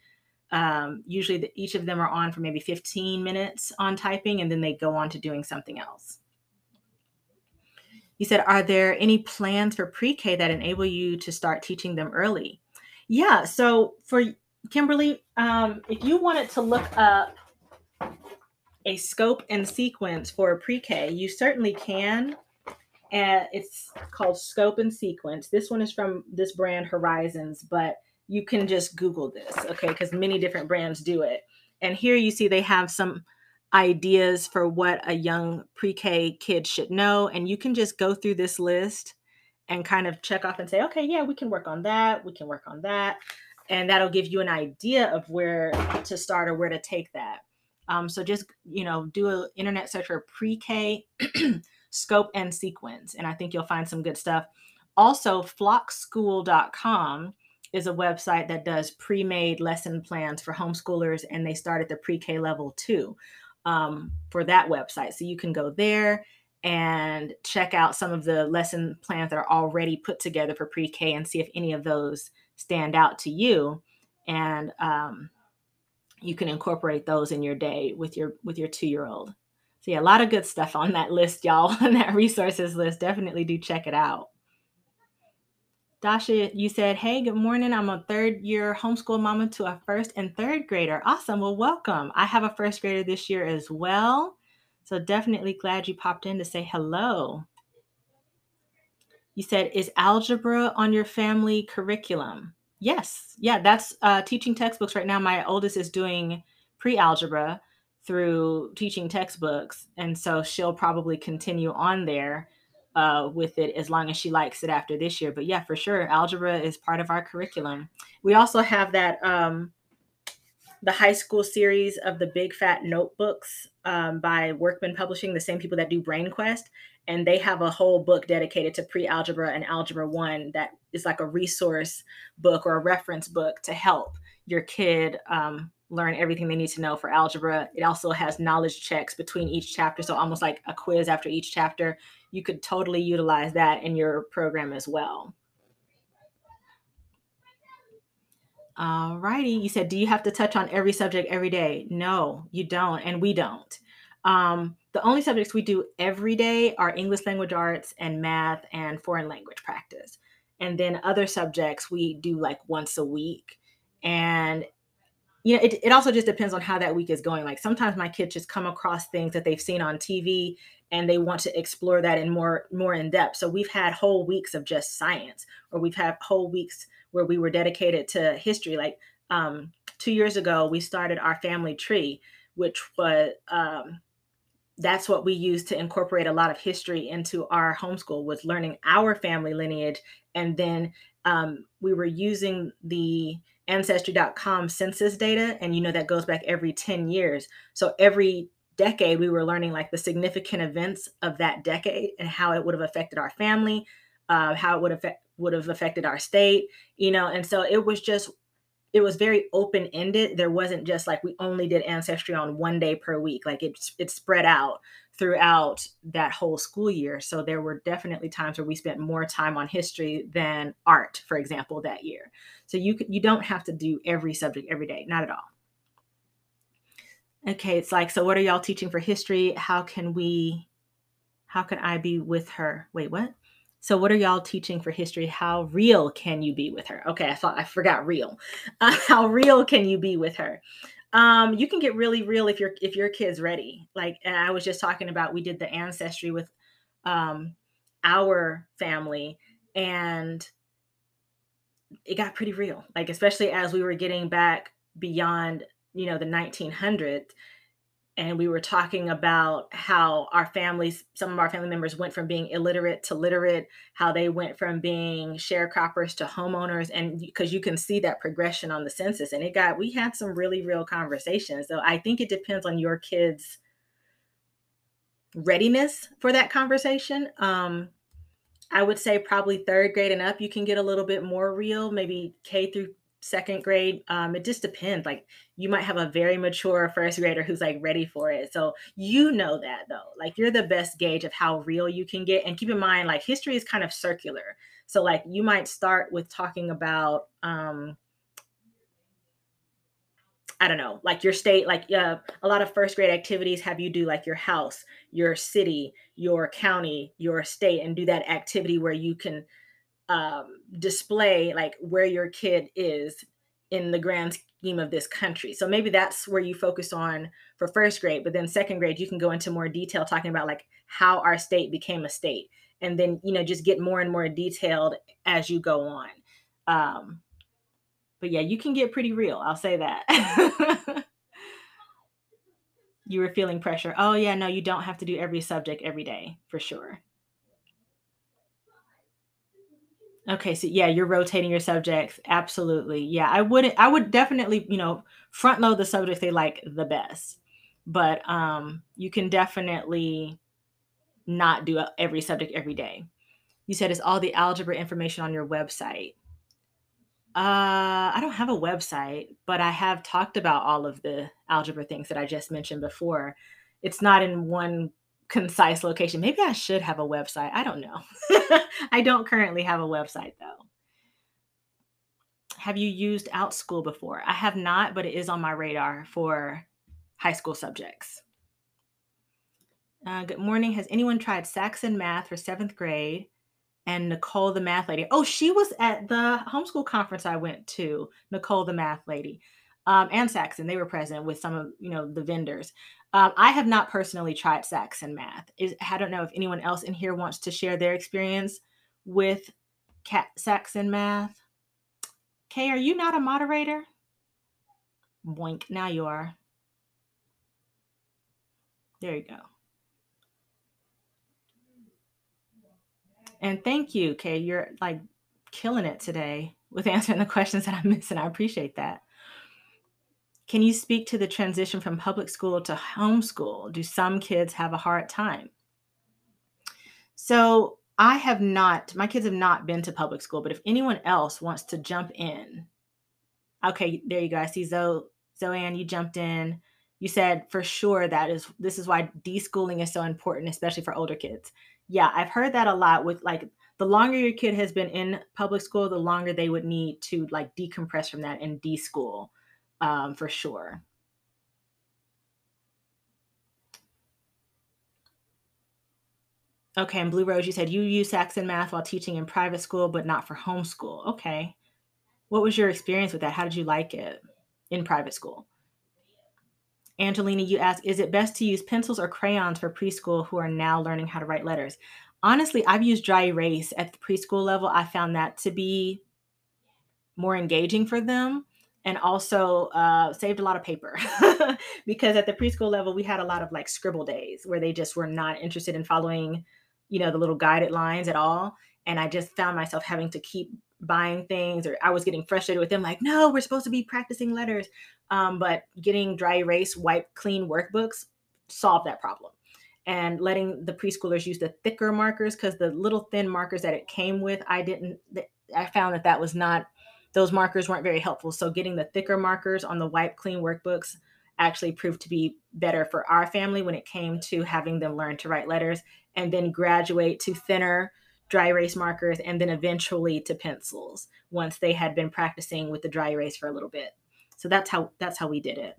Um, usually the, each of them are on for maybe 15 minutes on typing and then they go on to doing something else. You said, Are there any plans for pre K that enable you to start teaching them early? Yeah. So for Kimberly, um, if you wanted to look up a scope and sequence for pre K, you certainly can. And it's called Scope and Sequence. This one is from this brand Horizons, but you can just Google this, okay? Because many different brands do it. And here you see they have some ideas for what a young pre K kid should know. And you can just go through this list and kind of check off and say, okay, yeah, we can work on that. We can work on that. And that'll give you an idea of where to start or where to take that. Um, so just, you know, do an internet search for pre K <clears throat> scope and sequence. And I think you'll find some good stuff. Also, flockschool.com is a website that does pre-made lesson plans for homeschoolers and they start at the pre-k level too um, for that website. So you can go there and check out some of the lesson plans that are already put together for pre-K and see if any of those stand out to you. And um, you can incorporate those in your day with your with your two-year-old. So yeah, a lot of good stuff on that list, y'all. <laughs> on that resources list. Definitely do check it out. Dasha, you said, Hey, good morning. I'm a third year homeschool mama to a first and third grader. Awesome. Well, welcome. I have a first grader this year as well. So definitely glad you popped in to say hello. You said, Is algebra on your family curriculum? Yes. Yeah, that's uh, teaching textbooks right now. My oldest is doing pre algebra through teaching textbooks. And so she'll probably continue on there uh, with it as long as she likes it after this year. But yeah, for sure, algebra is part of our curriculum. We also have that um, the high school series of the Big Fat Notebooks um, by Workman Publishing, the same people that do Brain Quest. And they have a whole book dedicated to pre algebra and algebra one that is like a resource book or a reference book to help your kid um, learn everything they need to know for algebra. It also has knowledge checks between each chapter. So, almost like a quiz after each chapter. You could totally utilize that in your program as well. All righty. You said, do you have to touch on every subject every day? No, you don't. And we don't. Um, the only subjects we do every day are English language arts and math and foreign language practice. And then other subjects we do like once a week. And you know, it, it also just depends on how that week is going. Like sometimes my kids just come across things that they've seen on TV and they want to explore that in more more in depth. So we've had whole weeks of just science, or we've had whole weeks where we were dedicated to history. Like um, two years ago, we started our family tree, which was um, that's what we used to incorporate a lot of history into our homeschool was learning our family lineage. And then um, we were using the ancestry.com census data and you know that goes back every 10 years. So every decade we were learning like the significant events of that decade and how it would have affected our family uh, how it would affect would have affected our state, you know, and so it was just it was very open ended. There wasn't just like we only did ancestry on one day per week. Like it it spread out throughout that whole school year. So there were definitely times where we spent more time on history than art, for example, that year. So you you don't have to do every subject every day, not at all. Okay, it's like so what are y'all teaching for history? How can we how can I be with her? Wait, what? So, what are y'all teaching for history? How real can you be with her? Okay, I thought I forgot real. Uh, <laughs> how real can you be with her? Um, you can get really real if your if your kid's ready. Like, and I was just talking about we did the ancestry with um, our family, and it got pretty real. Like, especially as we were getting back beyond, you know, the 1900s and we were talking about how our families some of our family members went from being illiterate to literate how they went from being sharecroppers to homeowners and because you can see that progression on the census and it got we had some really real conversations so i think it depends on your kids readiness for that conversation. Um, i would say probably third grade and up you can get a little bit more real maybe k through second grade um it just depends like you might have a very mature first grader who's like ready for it so you know that though like you're the best gauge of how real you can get and keep in mind like history is kind of circular so like you might start with talking about um I don't know, like your state, like uh, a lot of first grade activities have you do like your house, your city, your county, your state, and do that activity where you can um, display like where your kid is in the grand scheme of this country. So maybe that's where you focus on for first grade, but then second grade you can go into more detail talking about like how our state became a state, and then you know just get more and more detailed as you go on. Um, but yeah, you can get pretty real. I'll say that. <laughs> you were feeling pressure. Oh yeah, no, you don't have to do every subject every day for sure. Okay, so yeah, you're rotating your subjects. Absolutely. Yeah, I wouldn't I would definitely, you know, front load the subjects they like the best. But um you can definitely not do every subject every day. You said it's all the algebra information on your website. Uh, I don't have a website, but I have talked about all of the algebra things that I just mentioned before. It's not in one concise location. Maybe I should have a website. I don't know. <laughs> I don't currently have a website though. Have you used OutSchool before? I have not, but it is on my radar for high school subjects. Uh, good morning. Has anyone tried Saxon Math for seventh grade? And Nicole, the math lady. Oh, she was at the homeschool conference I went to. Nicole, the math lady, um, and Saxon. They were present with some of you know the vendors. Um, I have not personally tried Saxon Math. Is, I don't know if anyone else in here wants to share their experience with Cat Saxon Math. Kay, are you not a moderator? Boink. Now you are. There you go. And thank you, Kay. You're like killing it today with <laughs> answering the questions that I'm missing. I appreciate that. Can you speak to the transition from public school to homeschool? Do some kids have a hard time? So I have not, my kids have not been to public school, but if anyone else wants to jump in, okay, there you go. I see Zoe, Zoanne, you jumped in. You said for sure that is this is why deschooling is so important, especially for older kids. Yeah, I've heard that a lot with like the longer your kid has been in public school, the longer they would need to like decompress from that and deschool um, for sure. Okay, and Blue Rose, you said you use Saxon math while teaching in private school, but not for homeschool. Okay. What was your experience with that? How did you like it in private school? Angelina, you asked, is it best to use pencils or crayons for preschool who are now learning how to write letters? Honestly, I've used dry erase at the preschool level. I found that to be more engaging for them and also uh, saved a lot of paper. <laughs> Because at the preschool level we had a lot of like scribble days where they just were not interested in following you know the little guided lines at all. And i just found myself having to keep buying things or i was getting frustrated with them like no we're supposed to be practicing letters. Um, but getting dry erase wipe clean workbooks solved that problem. And letting the preschoolers use the thicker markers because the little thin markers that it came with i didn't i found that that was not those markers weren't very helpful. So getting the thicker markers on the wipe clean workbooks actually proved to be better for our family when it came to having them learn to write letters and then graduate to thinner dry erase markers and then eventually to pencils once they had been practicing with the dry erase for a little bit. So that's how that's how we did it.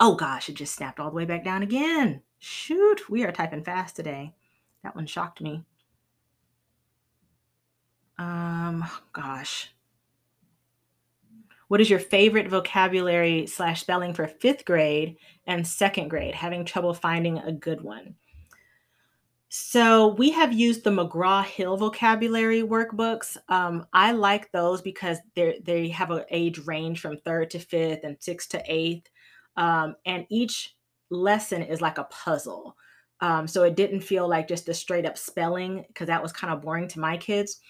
Oh gosh, it just snapped all the way back down again. Shoot, we are typing fast today. That one shocked me. Um, gosh. What is your favorite vocabulary slash spelling for fifth grade and second grade? Having trouble finding a good one. So we have used the McGraw Hill vocabulary workbooks. Um, I like those because they they have an age range from third to fifth and sixth to eighth, um, and each lesson is like a puzzle. Um, so it didn't feel like just a straight up spelling because that was kind of boring to my kids.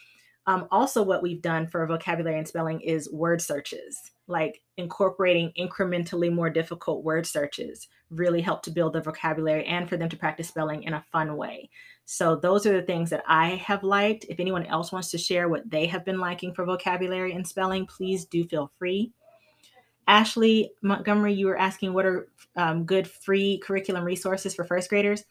Um, also, what we've done for vocabulary and spelling is word searches, like incorporating incrementally more difficult word searches really help to build the vocabulary and for them to practice spelling in a fun way. So, those are the things that I have liked. If anyone else wants to share what they have been liking for vocabulary and spelling, please do feel free. Ashley Montgomery, you were asking what are um, good free curriculum resources for first graders.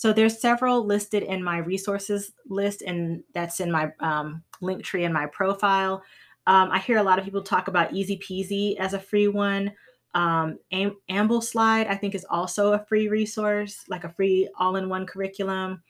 So there's several listed in my resources list, and that's in my um, link tree in my profile. Um, I hear a lot of people talk about Easy Peasy as a free one. Um, Am- Ambleside, I think, is also a free resource, like a free all-in-one curriculum.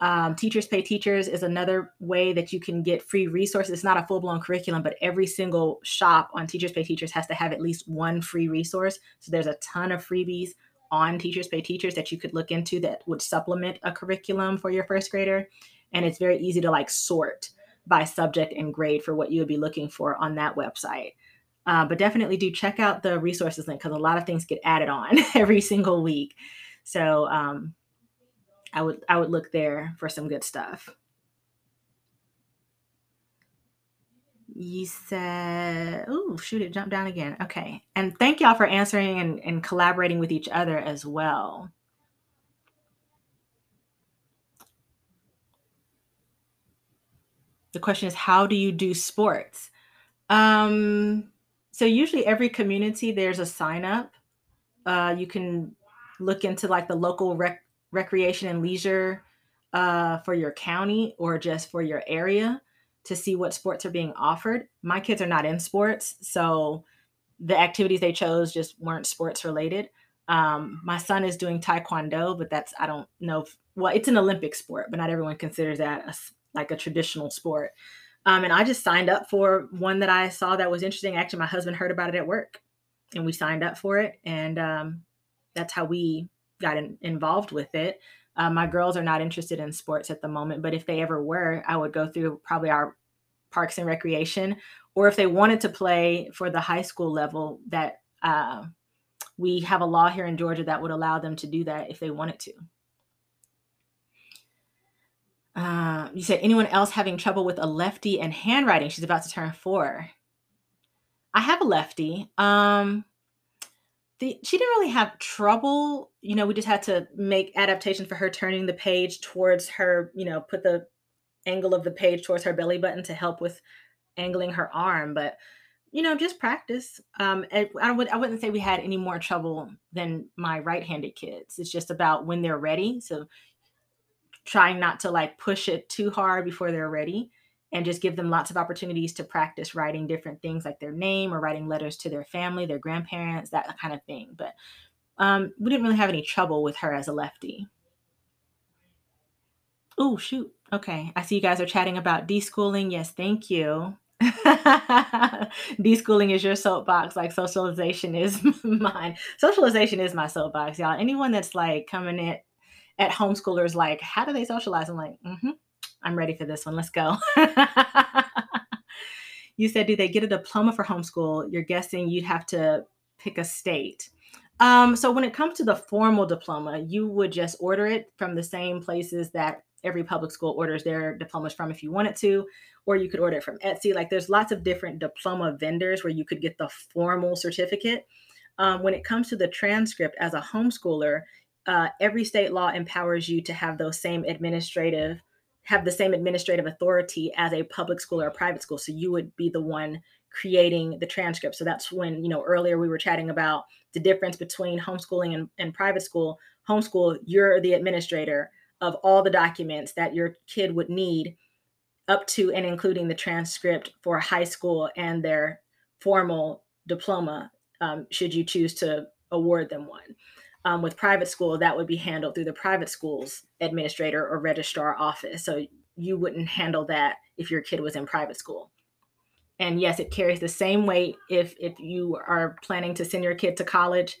Um, Teachers Pay Teachers is another way that you can get free resources. It's not a full blown curriculum, but every single shop on Teachers Pay Teachers has to have at least one free resource. So there's a ton of freebies on Teachers Pay Teachers that you could look into that would supplement a curriculum for your first grader. And it's very easy to like sort by subject and grade for what you would be looking for on that website. Uh, but definitely do check out the resources link because a lot of things get added on <laughs> every single week. So um, I would I would look there for some good stuff. You said, oh, shoot, it jumped down again. Okay. And thank y'all for answering and, and collaborating with each other as well. The question is, how do you do sports? Um, so usually every community there's a sign up. Uh, you can look into like the local rec- recreation and leisure uh, for your county or just for your area to see what sports are being offered. My kids are not in sports, so the activities they chose just weren't sports related. Um, my son is doing taekwondo, but that's I don't know. If, well, it's an Olympic sport, but not everyone considers that a, like a traditional sport. Um, and I just signed up for one that I saw that was interesting. Actually, my husband heard about it at work, and we signed up for it, and um, that's how we got in, involved with it. Uh, my girls are not interested in sports at the moment, but if they ever were, I would go through probably our parks and recreation, or if they wanted to play for the high school level, that uh, we have a law here in Georgia that would allow them to do that if they wanted to. Uh, you said anyone else having trouble with a lefty and handwriting? She's about to turn four. I have a lefty. Um, the, she didn't really have trouble. You know, we just had to make adaptations for her turning the page towards her, you know, put the angle of the page towards her belly button to help with angling her arm. But, you know, just practice. Um, I, would, I wouldn't say we had any more trouble than my right handed kids. It's just about when they're ready. So trying not to like push it too hard before they're ready and just give them lots of opportunities to practice writing different things like their name or writing letters to their family, their grandparents, that kind of thing. But um, we didn't really have any trouble with her as a lefty. Oh, shoot. Okay. I see you guys are chatting about deschooling. Yes, thank you. <laughs> deschooling is your soapbox, like socialization is <laughs> mine. Socialization is my soapbox, y'all. Anyone that's like coming in at homeschoolers, like, how do they socialize? I'm like, mm-hmm I'm ready for this one. Let's go. <laughs> you said, do they get a diploma for homeschool? You're guessing you'd have to pick a state. Um, so when it comes to the formal diploma, you would just order it from the same places that every public school orders their diplomas from if you wanted to, or you could order it from Etsy. Like there's lots of different diploma vendors where you could get the formal certificate. Um, when it comes to the transcript as a homeschooler, uh, every state law empowers you to have those same administrative have the same administrative authority as a public school or a private school. So you would be the one creating the transcript. So that's when, you know, earlier we were chatting about the difference between homeschooling and, and private school. Homeschool, you're the administrator of all the documents that your kid would need up to and including the transcript for high school and their formal diploma, um, should you choose to award them one. Um, with private school, that would be handled through the private school's administrator or registrar office. So you wouldn't handle that if your kid was in private school. And yes, it carries the same weight if if you are planning to send your kid to college.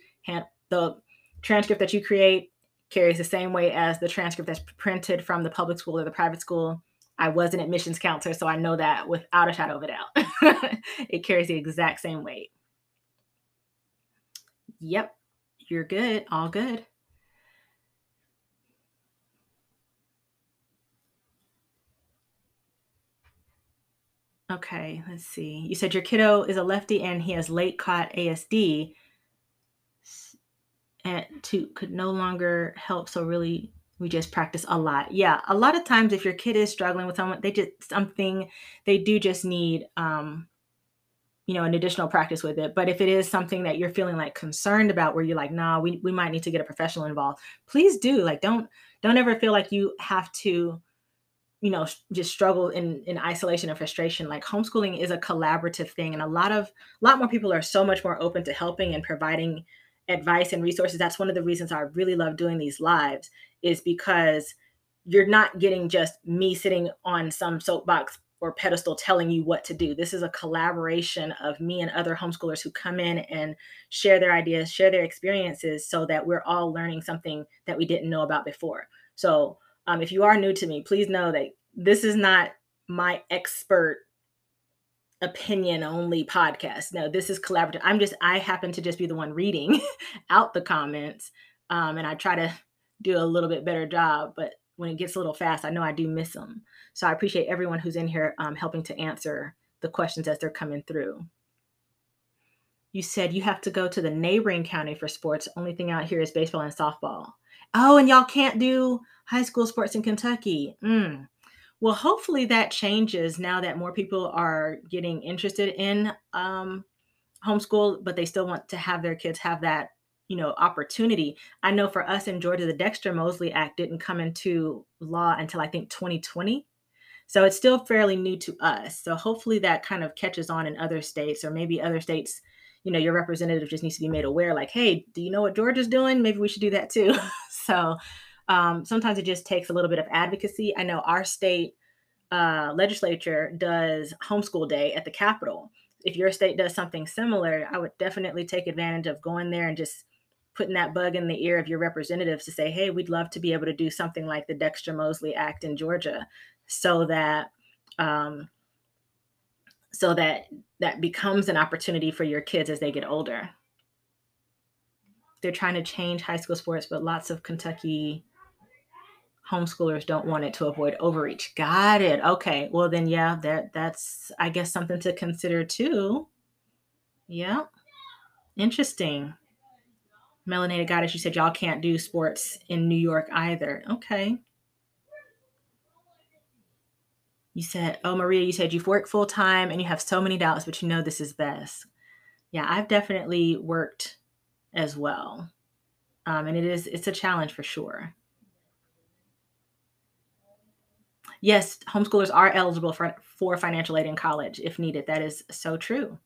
The transcript that you create carries the same weight as the transcript that's printed from the public school or the private school. I was an admissions counselor, so I know that without a shadow of a doubt. <laughs> it carries the exact same weight. Yep. You're good. All good. Okay, let's see. You said your kiddo is a lefty and he has late caught ASD and to could no longer help. So really we just practice a lot. Yeah, a lot of times if your kid is struggling with someone, they just something they do just need um you know an additional practice with it. But if it is something that you're feeling like concerned about where you're like nah we, we might need to get a professional involved please do. Like don't don't ever feel like you have to you know just struggle in in isolation and frustration. Like homeschooling is a collaborative thing and a lot of a lot more people are so much more open to helping and providing advice and resources. That's one of the reasons i really love doing these lives is because you're not getting just me sitting on some soapbox or pedestal telling you what to do. This is a collaboration of me and other homeschoolers who come in and share their ideas, share their experiences so that we're all learning something that we didn't know about before. So, um, if you are new to me, please know that this is not my expert opinion only podcast. No, this is collaborative. I'm just, I happen to just be the one reading <laughs> out the comments. Um, and I try to do a little bit better job, but when it gets a little fast, I know I do miss them. So I appreciate everyone who's in here um, helping to answer the questions as they're coming through. You said you have to go to the neighboring county for sports. Only thing out here is baseball and softball. Oh, and y'all can't do high school sports in Kentucky. Mm. Well, hopefully that changes now that more people are getting interested in um, homeschool, but they still want to have their kids have that you know opportunity i know for us in georgia the dexter mosely act didn't come into law until i think 2020 so it's still fairly new to us. So hopefully that kind of catches on in other states or maybe other states you know your representative just needs to be made aware like hey do you know what georgia's doing? Maybe we should do that too. <laughs> So um, sometimes it just takes a little bit of advocacy. I know our state uh, legislature does homeschool day at the capitol. If your state does something similar i would definitely take advantage of going there and just putting that bug in the ear of your representatives to say, hey, we'd love to be able to do something like the Dexter Mosely Act in Georgia so that um, so that that becomes an opportunity for your kids as they get older. They're trying to change high school sports, but lots of Kentucky homeschoolers don't want it to avoid overreach. Got it. Okay. Well then yeah, that that's I guess something to consider too. Yep. Interesting. Melanated Goddess, you said y'all can't do sports in New York either. Okay. You said, oh, Maria, you said you've worked full time and you have so many doubts, but you know this is best. Yeah, I've definitely worked as well. Um, and it is, it's a challenge for sure. Yes, homeschoolers are eligible for, for financial aid in college if needed. That is so true.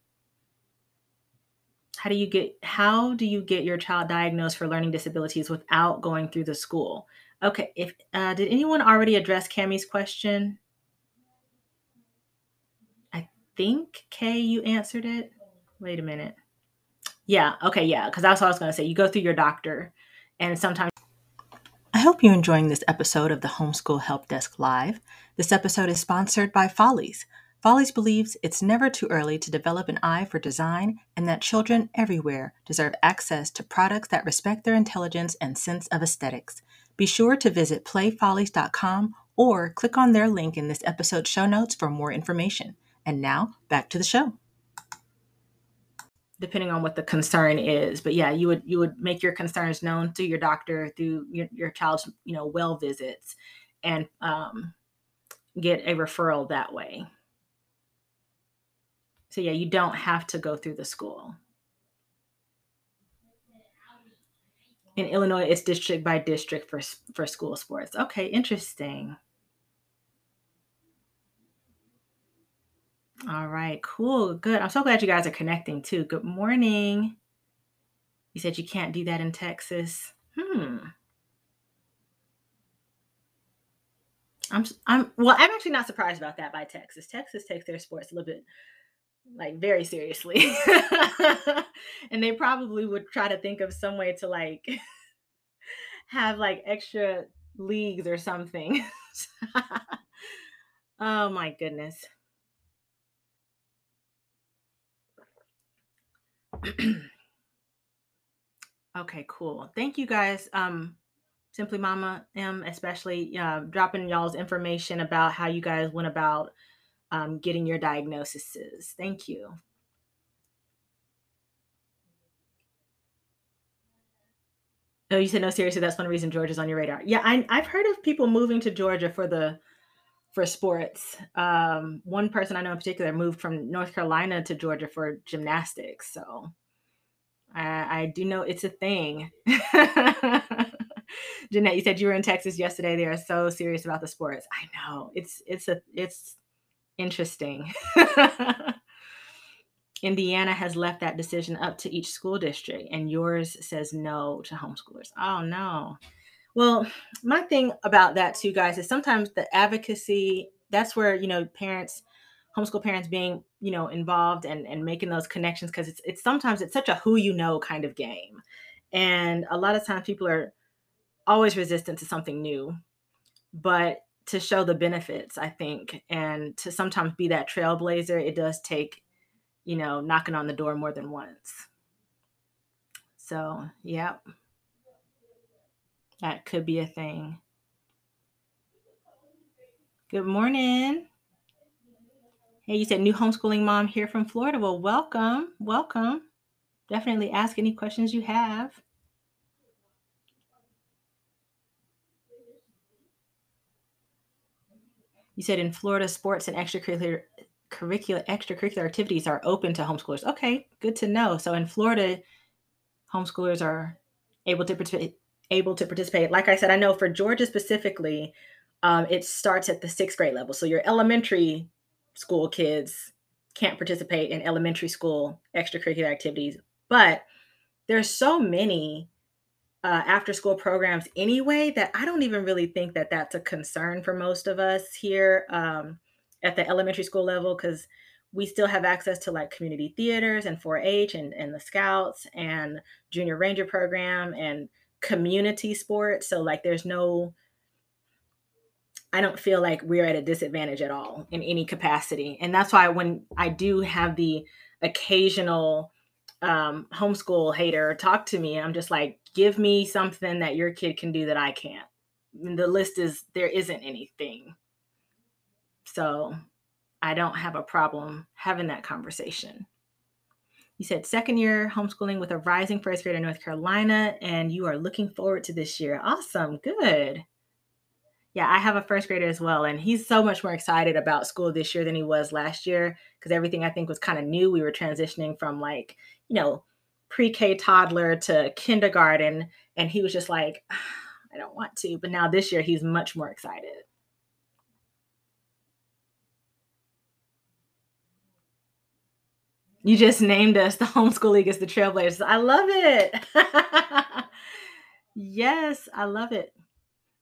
How do you get how do you get your child diagnosed for learning disabilities without going through the school? Okay, if uh, did anyone already address Cami's question? Think Kay, you answered it. Wait a minute. Yeah, okay, yeah, because that's what I was going to say. You go through your doctor, and sometimes. I hope you're enjoying this episode of the Homeschool Help Desk Live. This episode is sponsored by Follies. Follies believes it's never too early to develop an eye for design and that children everywhere deserve access to products that respect their intelligence and sense of aesthetics. Be sure to visit playfollies.com or click on their link in this episode's show notes for more information. And now, back to the show. Depending on what the concern is but yeah you would you would make your concerns known to your doctor through your, your child's you know well visits and um, get a referral that way. So yeah you don't have to go through the school. In illinois it's district by district for for school sports. Okay interesting All right, cool. Good. I'm so glad you guys are connecting too. Good morning. You said you can't do that in Texas. Hmm. I'm I'm well, I'm actually not surprised about that by Texas. Texas takes their sports a little bit like very seriously. <laughs> and they probably would try to think of some way to like <laughs> have like extra leagues or something. <laughs> oh my goodness. <clears throat> okay, cool. Thank you guys. Um, Simply Mama M, especially uh, dropping y'all's information about how you guys went about um, getting your diagnoses. Thank you. Oh, you said no. Seriously, that's one reason Georgia's on your radar. Yeah, I, I've heard of people moving to Georgia for the for sports. Um, one person I know in particular moved from North Carolina to Georgia for gymnastics. So I, I do know it's a thing. <laughs> Jeanette, you said you were in Texas yesterday. They are so serious about the sports. I know it's it's a it's interesting. <laughs> Indiana has left that decision up to each school district, and yours says no to homeschoolers. Oh no. Well, my thing about that too, guys, is sometimes the advocacy, that's where, you know, parents, homeschool parents being, you know, involved and, and making those connections because it's it's sometimes it's such a who you know kind of game. And a lot of times people are always resistant to something new. But to show the benefits, I think, and to sometimes be that trailblazer, it does take, you know, knocking on the door more than once. So, yep. That could be a thing. Good morning. Hey, you said new homeschooling mom here from Florida. Well, welcome. Welcome. Definitely ask any questions you have. You said in Florida, sports and extracurricular curricular extracurricular activities are open to homeschoolers. Okay, good to know. So in Florida, homeschoolers are able to participate able to participate. Like I said, I know for Georgia specifically, um, it starts at the sixth grade level. So your elementary school kids can't participate in elementary school extracurricular activities, but there's so many uh, after school programs anyway that I don't even really think that that's a concern for most of us here um, at the elementary school level because we still have access to like community theaters and 4-H and, and the Scouts and Junior Ranger program and community sport. So like there's no I don't feel like we're at a disadvantage at all in any capacity. And that's why when I do have the occasional um, homeschool hater talk to me, I'm just like, give me something that your kid can do that I can't. And the list is there isn't anything. So I don't have a problem having that conversation. You said second year homeschooling with a rising first grader in North Carolina, and you are looking forward to this year. Awesome. Good. Yeah, I have a first grader as well, and he's so much more excited about school this year than he was last year because everything I think was kind of new. We were transitioning from like, you know, pre K toddler to kindergarten, and he was just like, ah, I don't want to. But now this year, he's much more excited. You just named us the <laughs> Homeschool League as the Trailblazers. I love it. <laughs> yes, I love it.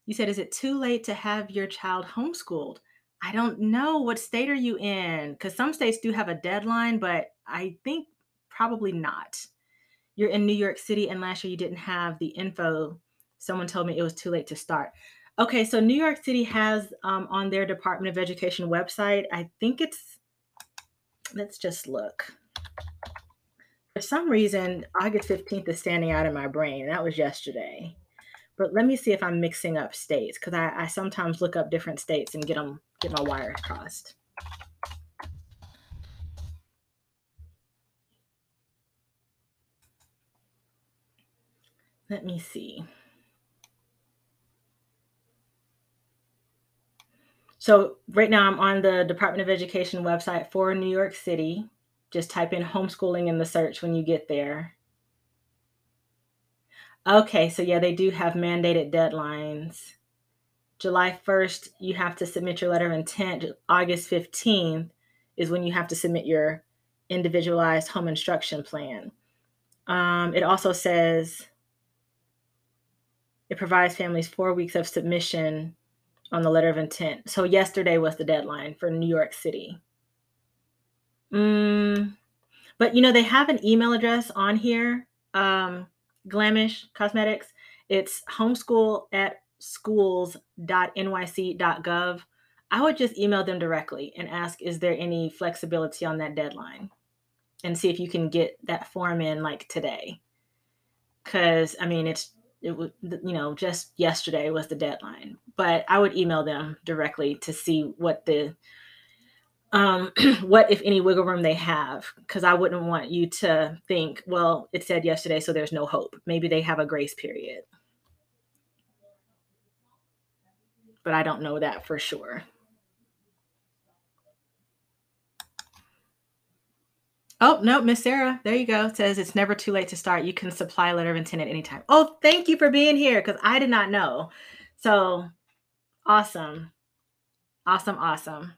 You said, is it too late to have your child homeschooled? I don't know. What state are you in? Because some states do have a deadline, but I think probably not. You're in New York City, and last year you didn't have the info. Someone told me it was too late to start. Okay, so New York City has um, on their Department of Education website, I think it's, let's just look. For some reason, August 15th is standing out in my brain. That was yesterday. But let me see if I'm mixing up states because I, I sometimes look up different states and get them get my wires crossed. Let me see. So right now I'm on the Department of Education website for New York City. Just type in homeschooling in the search when you get there. Okay, so yeah, they do have mandated deadlines. July 1st, you have to submit your letter of intent. August 15th is when you have to submit your individualized home instruction plan. Um, it also says it provides families four weeks of submission on the letter of intent. So yesterday was the deadline for New York City. Mm, but you know, they have an email address on here, um, Glamish Cosmetics. It's homeschool at schools.nyc.gov. I would just email them directly and ask, is there any flexibility on that deadline? And see if you can get that form in like today. Cause I mean, it's, it was, you know, just yesterday was the deadline, but I would email them directly to see what the um, <clears throat> what, if any, wiggle room they have. Because I wouldn't want you to think, well, it said yesterday, so there's no hope. Maybe they have a grace period. But I don't know that for sure. Oh, no, Miss Sarah, there you go. It says it's never too late to start. You can supply a letter of intent at any time. Oh, thank you for being here because I did not know. So awesome. Awesome, awesome.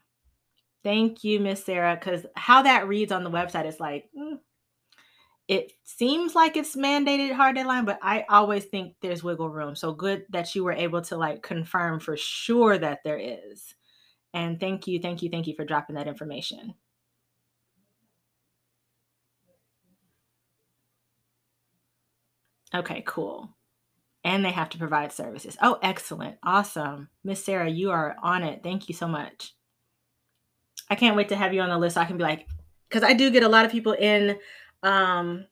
Thank you, Miss Sarah. Because how that reads on the website is like, mm, it seems like it's mandated hard deadline, but I always think there's wiggle room. So good that you were able to like confirm for sure that there is. And thank you, thank you, thank you for dropping that information. Okay, cool. And they have to provide services. Oh, excellent. Awesome. Miss Sarah, you are on it. Thank you so much. I can't wait to have you on the list. So I can be like, because I do get a lot of people in um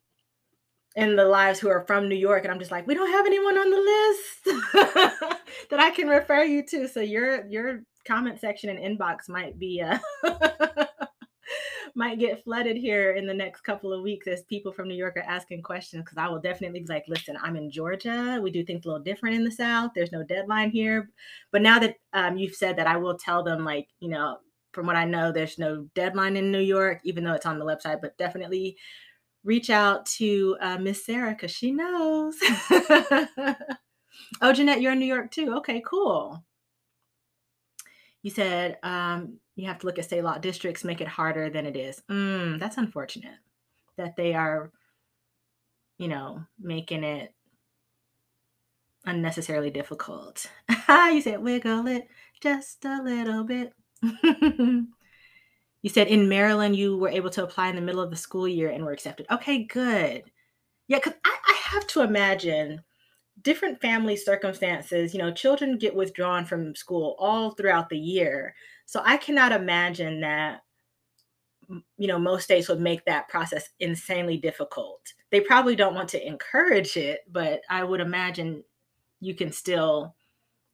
in the lives who are from New York, and I'm just like, we don't have anyone on the list <laughs> that I can refer you to. So your your comment section and inbox might be uh <laughs> might get flooded here in the next couple of weeks as people from New York are asking questions because I will definitely be like, listen, I'm in Georgia. We do things a little different in the South. There's no deadline here. But now that um, you've said that, I will tell them, like, you know, from what I know, there's no deadline in New York, even though it's on the website, but definitely reach out to uh, Miss Sarah because she knows. <laughs> oh, Jeanette, you're in New York too. Okay, cool. You said um, you have to look at state law districts, make it harder than it is. Mm, that's unfortunate that they are, you know, making it unnecessarily difficult. <laughs> you said wiggle it just a little bit. <laughs> you said in Maryland you were able to apply in the middle of the school year and were accepted. Okay, good. Yeah, because I, I have to imagine different family circumstances. You know, children get withdrawn from school all throughout the year. So I cannot imagine that you know most states would make that process insanely difficult they probably don't want to encourage it but i would imagine you can still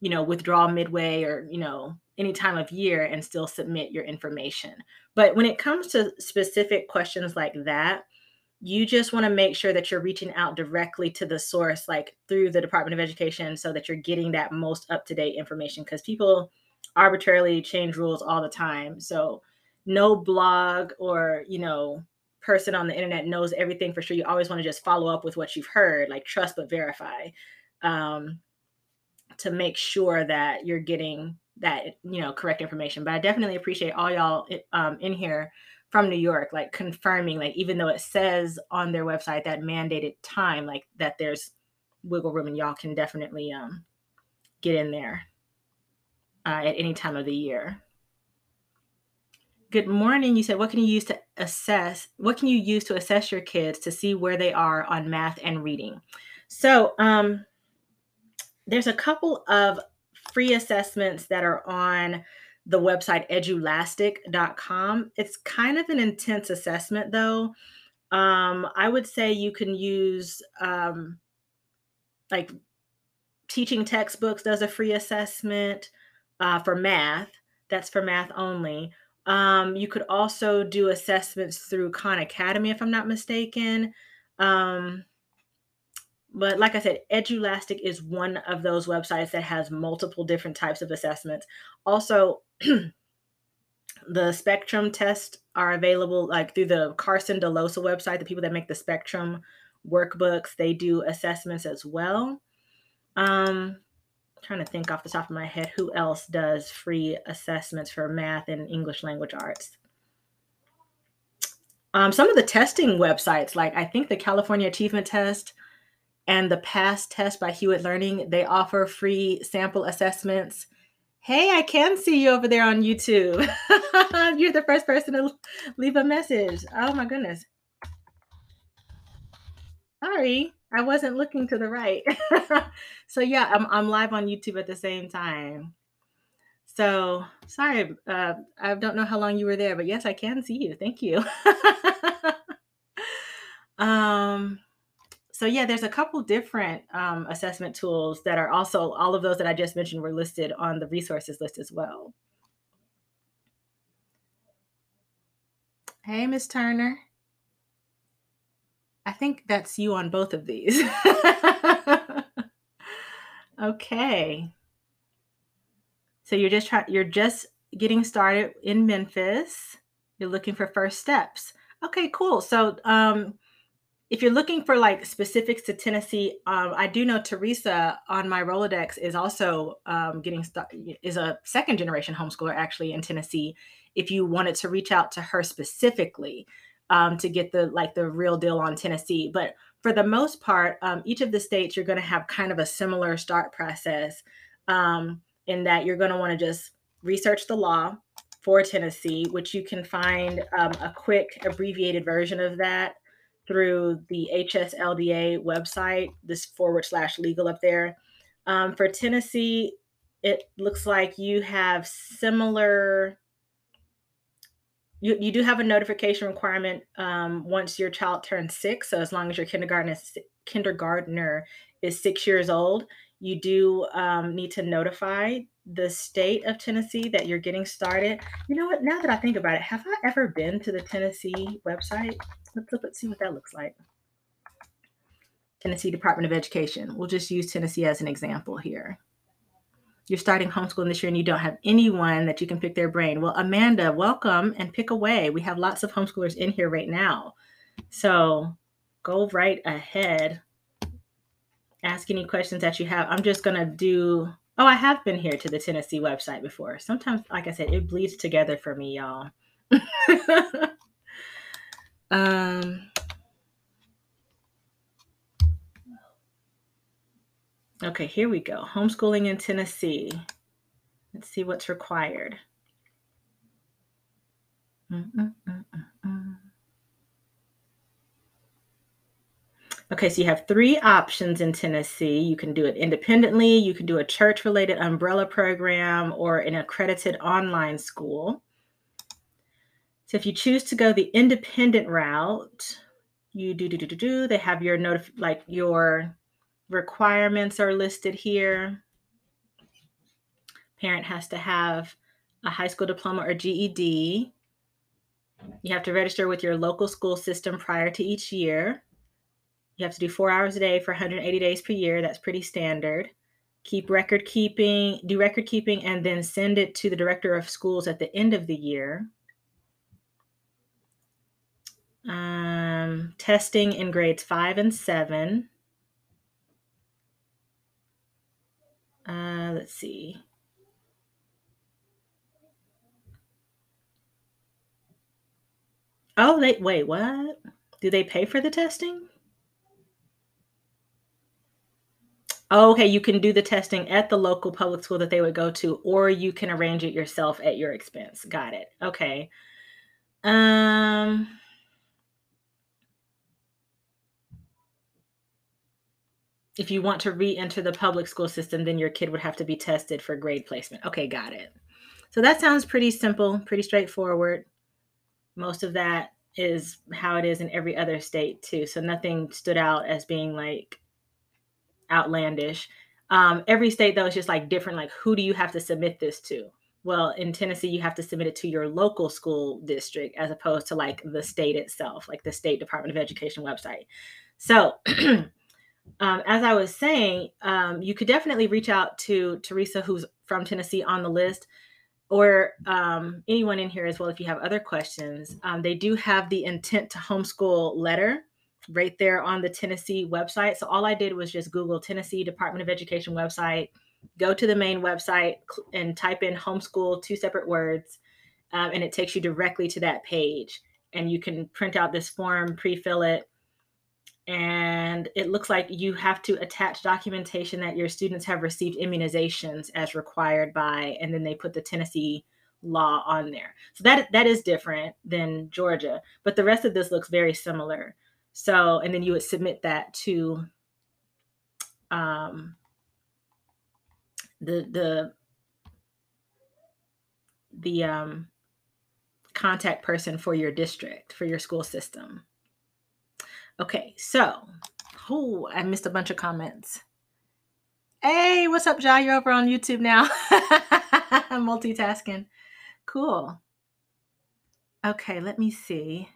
you know withdraw midway or you know any time of year and still submit your information. But when it comes to specific questions like that, you just want to make sure that you're reaching out directly to the source, like through the Department of Education, so that you're getting that most up to date information because people arbitrarily change rules all the time. So, no blog or, you know, person on the internet knows everything for sure. You always want to just follow up with what you've heard, like trust but verify, um, to make sure that you're getting that, you know, correct information. But I definitely appreciate all y'all um, in here from New York, like confirming, like even though it says on their website that mandated time, like that there's wiggle room and y'all can definitely um, get in there uh, at any time of the year. Good morning. You said, what can you use to assess? What can you use to assess your kids to see where they are on math and reading? So, um, there's a couple of free assessments that are on the website edulastic.com. It's kind of an intense assessment, though. Um, I would say you can use um, like teaching textbooks does a free assessment uh, for math. That's for math only. Um, you could also do assessments through Khan Academy, if I'm not mistaken. Um, but like I said, Edulastic is one of those websites that has multiple different types of assessments. Also, <clears throat> the spectrum tests are available like through the Carson Dellosa website. The people that make the spectrum workbooks, they do assessments as well. Um, trying to think off the top of my head who else does free assessments for math and English language arts. Um, some of the testing websites, like I think the California Achievement Test and the PASS Test by Hewitt Learning, they offer free sample assessments Hey, I can see you over there on YouTube. <laughs> You're the first person to leave a message. Oh my goodness. Sorry, I wasn't looking to the right. <laughs> so yeah, I'm I'm live on YouTube at the same time. So sorry, uh, I don't know how long you were there, but yes, I can see you. Thank you. <laughs> um, so yeah, there's a couple different um, assessment tools that are also all of those that I just mentioned were listed on the resources list as well. Hey, Miss Turner. I think that's you on both of these. <laughs> okay. So you're just trying you're just getting started in Memphis. You're looking for first steps. Okay, cool. So um if you're looking for like specifics to Tennessee, um, I do know Teresa on my Rolodex is also um, getting is a second generation homeschooler actually in Tennessee. If you wanted to reach out to her specifically um, to get the like the real deal on Tennessee, but for the most part, um, each of the states you're going to have kind of a similar start process um, in that you're going to want to just research the law for Tennessee, which you can find um, a quick abbreviated version of that through the HSLDA website, this forward slash legal up there. Um, for Tennessee, it looks like you have similar. You, you do have a notification requirement um, once your child turns six. So as long as your kindergarten is, kindergartner is six years old, you do um, need to notify the state of Tennessee that you're getting started. You know what? Now that I think about it, have I ever been to the Tennessee website? Let's, let's see what that looks like. Tennessee Department of Education. We'll just use Tennessee as an example here. You're starting homeschooling this year and you don't have anyone that you can pick their brain. Well, Amanda, welcome and pick away. We have lots of homeschoolers in here right now. So go right ahead. Ask any questions that you have. I'm just going to do Oh, I have been here to the Tennessee website before. Sometimes, like I said, it bleeds together for me, y'all. <laughs> um, okay, here we go. Homeschooling in Tennessee. Let's see what's required. Mm-mm-mm-mm. Okay, so you have three options in Tennessee. You can do it independently, you can do a church related umbrella program, or an accredited online school. So if you choose to go the independent route, you do do do do do. They have your notif- like your requirements are listed here. Parent has to have a high school diploma or GED. You have to register with your local school system prior to each year. You have to do four hours a day for 180 days per year. That's pretty standard. Keep record keeping, do record keeping, and then send it to the director of schools at the end of the year. Um, testing in grades five and seven. Uh, let's see. Oh, they wait, what? Do they pay for the testing? Oh, okay, you can do the testing at the local public school that they would go to, or you can arrange it yourself at your expense. Got it. Okay. Um if you want to re-enter the public school system, then your kid would have to be tested for grade placement. Okay, got it. So that sounds pretty simple, pretty straightforward. Most of that is how it is in every other state too. So nothing stood out as being like outlandish. Um, every state though is just like different. Like who do you have to submit this to? Well, in Tennessee, you have to submit it to your local school district as opposed to like the state itself, like the state Department of Education website. So <clears throat> um, as I was saying, um, you could definitely reach out to Teresa, who's from Tennessee on the list, or um, anyone in here as well if you have other questions. Um, they do have the intent to homeschool letter right there on the Tennessee website. So all I did was just Google Tennessee Department of Education website, go to the main website and type in homeschool, two separate words, um, and it takes you directly to that page. And you can print out this form, pre fill it, and it looks like you have to attach documentation that your students have received immunizations as required by and then they put the Tennessee law on there. So that that is different than Georgia, but the rest of this looks very similar. So and then you would submit that to um, the the the um, contact person for your district for your school system. Okay, so, oh, I missed a bunch of comments. Hey, what's up, Ja? You're over on YouTube now. I'm <laughs> multitasking. Cool. Okay, let me see.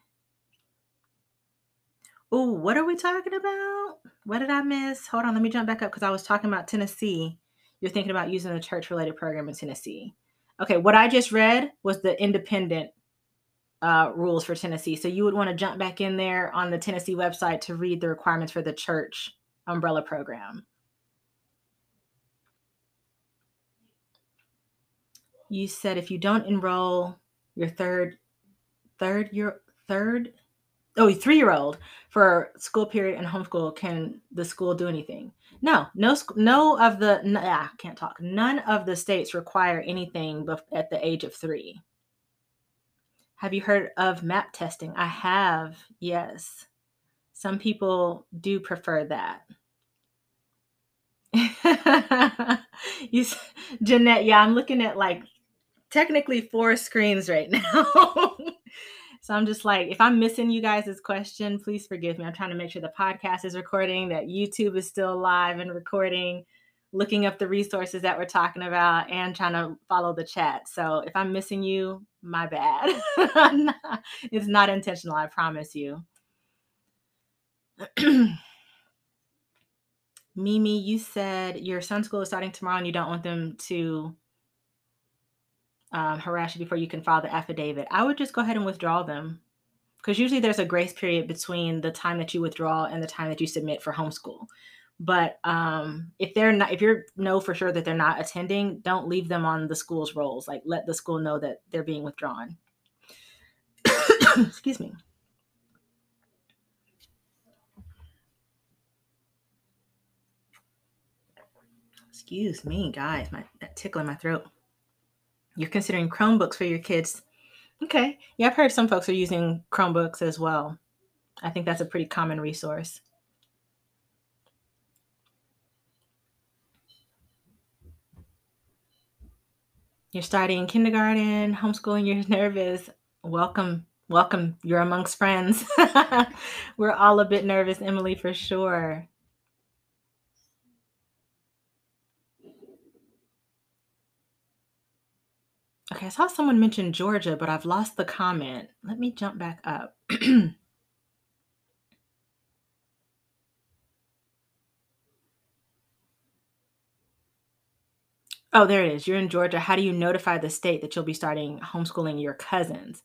Oh, what are we talking about? What did I miss? Hold on, let me jump back up because I was talking about Tennessee. You're thinking about using a church related program in Tennessee. Okay, what I just read was the independent uh, rules for Tennessee. So you would want to jump back in there on the Tennessee website to read the requirements for the church umbrella program. You said if you don't enroll your third, third year, third, oh, three year old for school period and homeschool, can the school do anything? No, no, no of the, no, ah, can't talk. None of the states require anything at the age of three. Have you heard of map testing? I have, yes. Some people do prefer that. <laughs> you, Jeanette, yeah, I'm looking at like technically four screens right <laughs> now. So I'm just like, if I'm missing you guys' question, please forgive me. I'm trying to make sure the podcast is recording, that YouTube is still live and recording looking up the resources that we're talking about and trying to follow the chat. So if I'm missing you, my bad. <laughs> it's not intentional, I promise you. <clears throat> Mimi, you said your son's school is starting tomorrow and you don't want them to um, harass you before you can file the affidavit. I would just go ahead and withdraw them because usually there's a grace period between the time that you withdraw and the time that you submit for homeschool. But um, if they're not, if you know for sure that they're not attending, don't leave them on the school's rolls. Like let the school know that they're being withdrawn. <coughs> Excuse me. Excuse me, guys. My that tickle in my throat. You're considering Chromebooks for your kids. Okay. Yeah, I've heard some folks are using Chromebooks as well. I think that's a pretty common resource. You're starting kindergarten, homeschooling, you're <laughs> nervous. Welcome, welcome. You're amongst friends. <laughs> We're all a bit nervous, Emily, for sure. Okay, I saw someone mention Georgia, but I've lost the comment. Let me jump back up. <clears throat> Oh, there it is. You're in Georgia. How do you notify the state that you'll be starting homeschooling your cousins?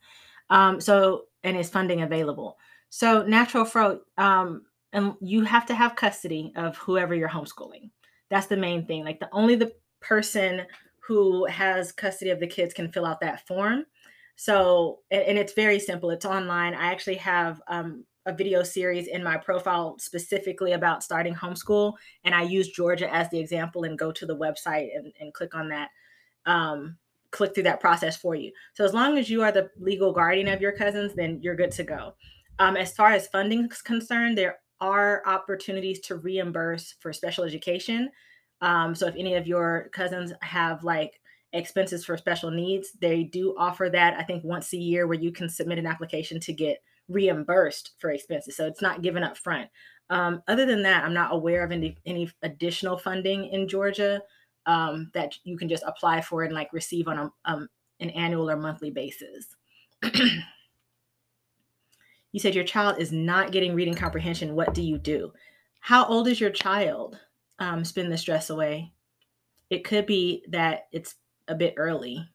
Um, so, and is funding available? So, natural fro, um, and you have to have custody of whoever you're homeschooling. That's the main thing. Like the only the person who has custody of the kids can fill out that form. So, and, it's very simple. It's online. I actually have um, a video series in my profile specifically about starting homeschool and i use georgia as the example and go to the website and, and click on that um, click through that process for you so as long as you are the legal guardian of your cousins then you're good to go um, as far as funding is concerned there are opportunities to reimburse for special education um, so if any of your cousins have like expenses for special needs they do offer that i think once a year where you can submit an application to get reimbursed for expenses. So it's not given up front. Um, other than that, I'm not aware of any, any additional funding in Georgia um, that you can just apply for and like receive on a, um, an annual or monthly basis. <clears throat> you said your child is not getting reading comprehension. What do you do? How old is your child? Um, spin the stress away. It could be that it's a bit early,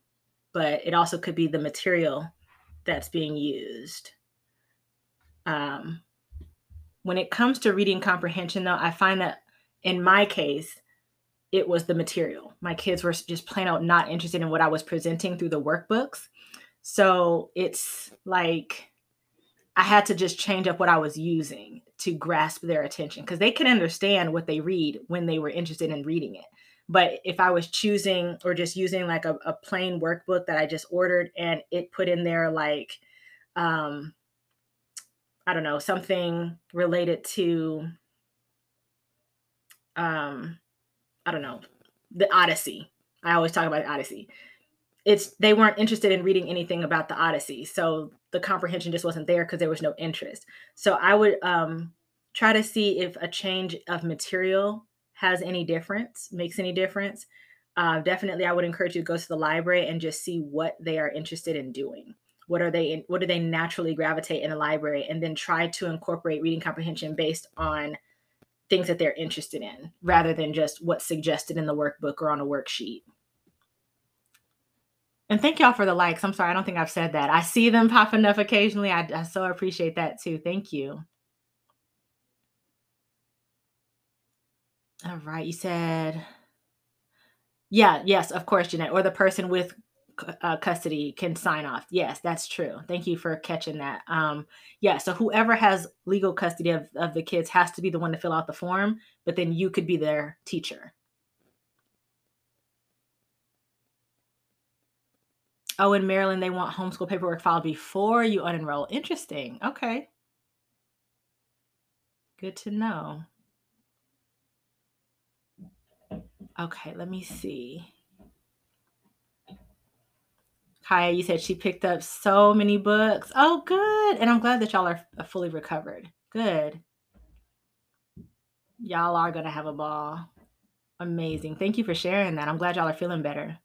but it also could be the material that's being used um, when it comes to reading comprehension, though, I find that in my case, it was the material. My kids were just plain out not interested in what I was presenting through the workbooks. So it's like I had to just change up what I was using to grasp their attention because they can understand what they read when they were interested in reading it. But if I was choosing or just using like a, a plain workbook that I just ordered and it put in there like um, I don't know, something related to um I don't know, the Odyssey. I always talk about the Odyssey. It's they weren't interested in reading anything about the Odyssey. So the comprehension just wasn't there because there was no interest. So I would um try to see if a change of material has any difference, makes any difference. Uh, definitely, I would encourage you to go to the library and just see what they are interested in doing what are they In, what do they naturally gravitate in a library and then try to incorporate reading comprehension based on things that they're interested in rather than just what's suggested in the workbook or on a worksheet and thank y'all for the likes i'm sorry i don't think i've said that i see them popping up occasionally i, I so appreciate that too thank you all right you said yeah yes of course jeanette or the person with uh, custody can sign off. Yes, that's true. Thank you for catching that. Um, yeah, so whoever has legal custody of, of the kids has to be the one to fill out the form, but then you could be their teacher. Oh, in Maryland, they want homeschool paperwork filed before you unenroll. Interesting. Okay. Good to know. Okay, let me see. Kaya, you said she picked up so many books. Oh, good. And I'm glad that y'all are uh, fully recovered. Good. Y'all are going to have a ball. Amazing. Thank you for sharing that. I'm glad y'all are feeling better.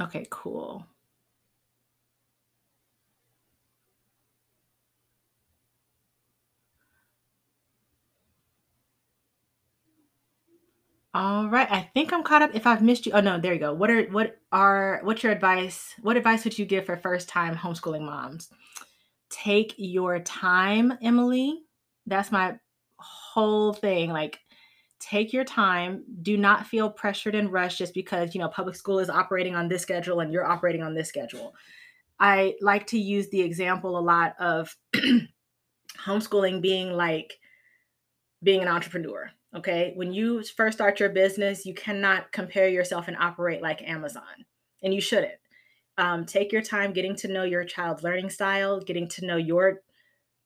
Okay, cool. All right. I think I'm caught up. If I've missed you, oh no, there you go. What are what are what's your advice? What advice would you give for first time homeschooling moms? Take your time, Emily. That's my whole thing. Like take your time. Do not feel pressured and rushed just because, you know, public school is operating on this schedule and you're operating on this schedule. I like to use the example a lot of <clears throat> homeschooling being like being an entrepreneur Okay. When you first start your business, you cannot compare yourself and operate like Amazon, and you shouldn't. Um, take your time getting to know your child's learning style, getting to know your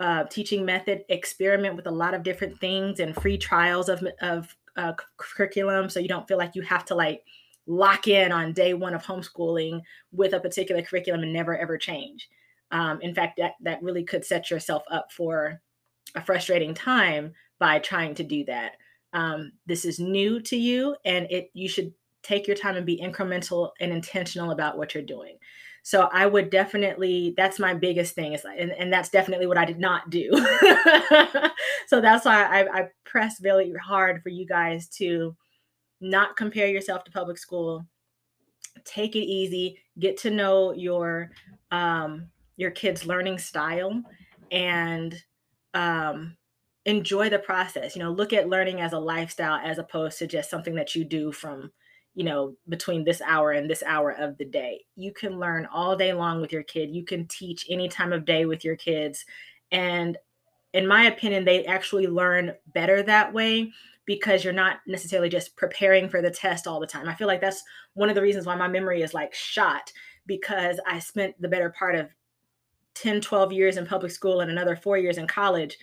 uh, teaching method, experiment with a lot of different things and free trials of, of uh, curriculum so you don't feel like you have to like lock in on day one of homeschooling with a particular curriculum and never ever change. Um, in fact, that, that really could set yourself up for a frustrating time by trying to do that. Um, this is new to you, and it you should take your time and be incremental and intentional about what you're doing. So I would definitely, that's my biggest thing is, and, and that's definitely what I did not do. <laughs> so that's why I, I press really hard for you guys to not compare yourself to public school. Take it easy, get to know your, um, your kid's learning style and, um, enjoy the process. You know, look at learning as a lifestyle as opposed to just something that you do from you know, between this hour and this hour of the day. You can learn all day long with your kid. You can teach any time of day with your kids. And in my opinion, they actually learn better that way because you're not necessarily just preparing for the test all the time. I feel like that's one of the reasons why my memory is like shot because I spent the better part of 10, 12 years in public school and another four years in college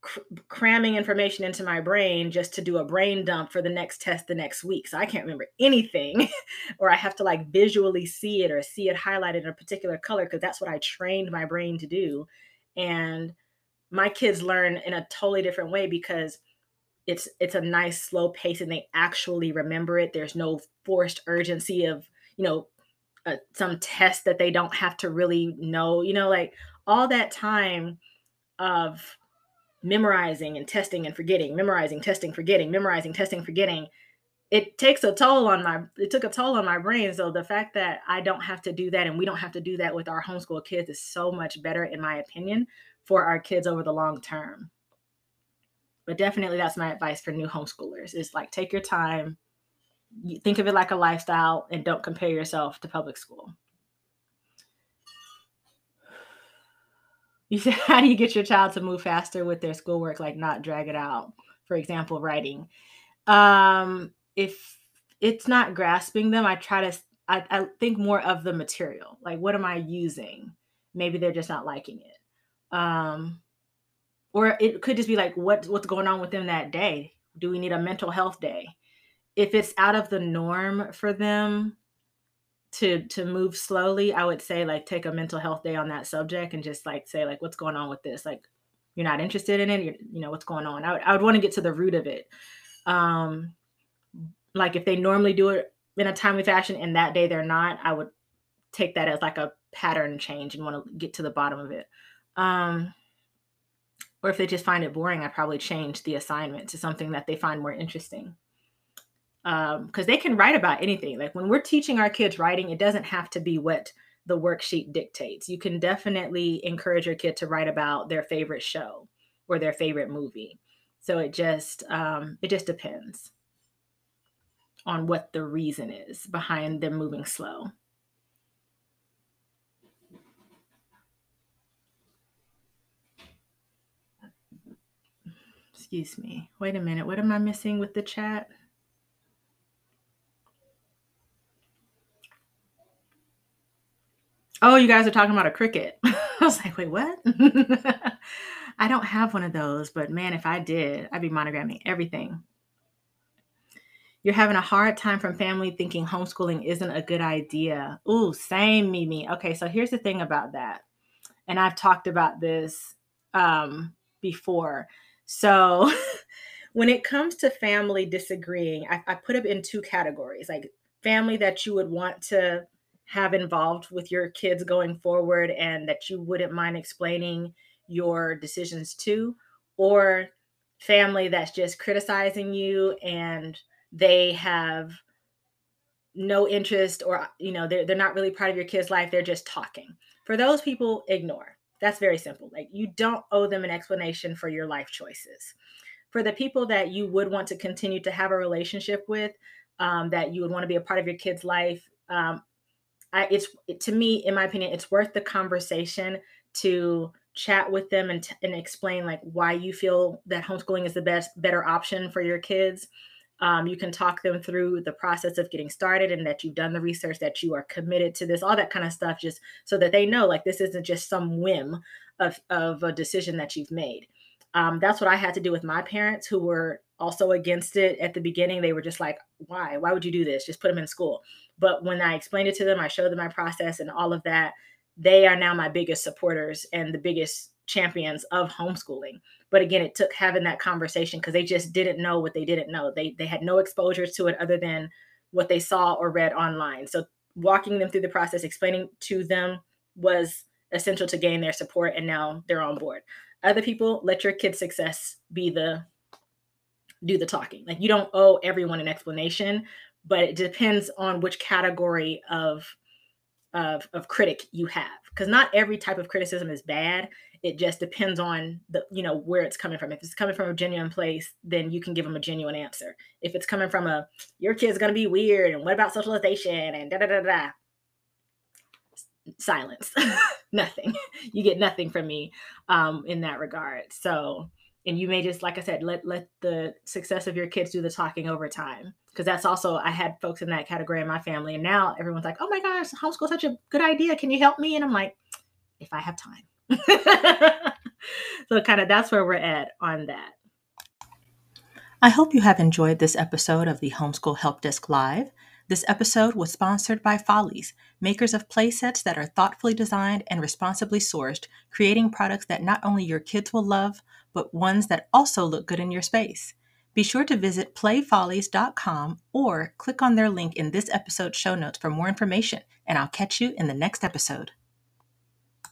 cr- cramming information into my brain just to do a brain dump for the next test the next week. So I can't remember anything, <laughs> or I have to like visually see it or see it highlighted in a particular color because that's what I trained my brain to do. And my kids learn in a totally different way because it's it's a nice slow pace and they actually remember it. There's no forced urgency of you know uh, some test that they don't have to really know. You know, like all that time of memorizing and testing and forgetting, memorizing, testing, forgetting, memorizing, testing, forgetting, it takes a toll on my it took a toll on my brain. So the fact that I don't have to do that and we don't have to do that with our homeschool kids is so much better in my opinion for our kids over the long term. But definitely that's my advice for new homeschoolers is like take your time, think of it like a lifestyle and don't compare yourself to public school. You said, <laughs> how do you get your child to move faster with their schoolwork, like not drag it out? For example, writing. Um, if it's not grasping them, I try to, I, I think more of the material. Like, what am I using? Maybe they're just not liking it. Um, or it could just be like, what, what's going on with them that day? Do we need a mental health day? If it's out of the norm for them, to to move slowly i would say like take a mental health day on that subject and just like say like what's going on with this? Like you're not interested in it? You're, you know what's going on? I would, I would want to get to the root of it. Um like if they normally do it in a timely fashion and that day they're not i would take that as like a pattern change and want to get to the bottom of it. Um or if they just find it boring i probably change the assignment to something that they find more interesting because um, they can write about anything. Like when we're teaching our kids writing, it doesn't have to be what the worksheet dictates. You can definitely encourage your kid to write about their favorite show or their favorite movie. So it just um, it just depends on what the reason is behind them moving slow. Excuse me. Wait a minute. What am I missing with the chat? Oh, you guys are talking about a Cricut. <laughs> I was like, wait, what? <laughs> I don't have one of those, but man, if I did, I'd be monogramming everything. You're having a hard time from family thinking homeschooling isn't a good idea. Ooh, same, Mimi. Okay, so here's the thing about that. And I've talked about this um, before. So <laughs> when it comes to family disagreeing, I, I put it in two categories like family that you would want to have involved with your kids going forward and that you wouldn't mind explaining your decisions to, or family that's just criticizing you and they have no interest or you know they're, they're not really part of your kid's life they're just talking. For those people ignore. That's very simple. Like you don't owe them an explanation for your life choices. For the people that you would want to continue to have a relationship with um, that you would want to be a part of your kid's life um, I, it's it, to me, in my opinion, it's worth the conversation to chat with them and, t- and explain like why you feel that homeschooling is the best better option for your kids. Um, you can talk them through the process of getting started and that you've done the research that you are committed to this all that kind of stuff just so that they know like this isn't just some whim of, of a decision that you've made. Um, that's what i had to do with my parents who were also against it at the beginning. They were just like why? Why would you do this? Just put them in school but when I explained it to them, I showed them my process and all of that. They are now my biggest supporters and the biggest champions of homeschooling. But again, it took having that conversation because they just didn't know what they didn't know. They they had no exposure to it other than what they saw or read online. So walking them through the process, explaining to them was essential to gain their support and now they're on board. Other people, let your kid's success be the do the talking. Like you don't owe everyone an explanation, but it depends on which category of of, of critic you have because not every type of criticism is bad. It just depends on the you know where it's coming from. If it's coming from a genuine place then you can give them a genuine answer. If it's coming from a your kid's going to be weird and what about socialization? and da da da da. Silence. <laughs> Nothing. You get nothing from me um, in that regard. So and you may just like i said let let the success of your kids do the talking over time. Because that's also i had folks in that category in my family and now everyone's like oh my gosh homeschool such a good idea. Can you help me? And i'm like if i have time. <laughs> So kind of that's where we're at on that. I hope you have enjoyed this episode of the homeschool help desk live. This episode was sponsored by Follies, makers of playsets that are thoughtfully designed and responsibly sourced, creating products that not only your kids will love, but ones that also look good in your space. Be sure to visit playfollies.com or click on their link in this episode's show notes for more information, and I'll catch you in the next episode.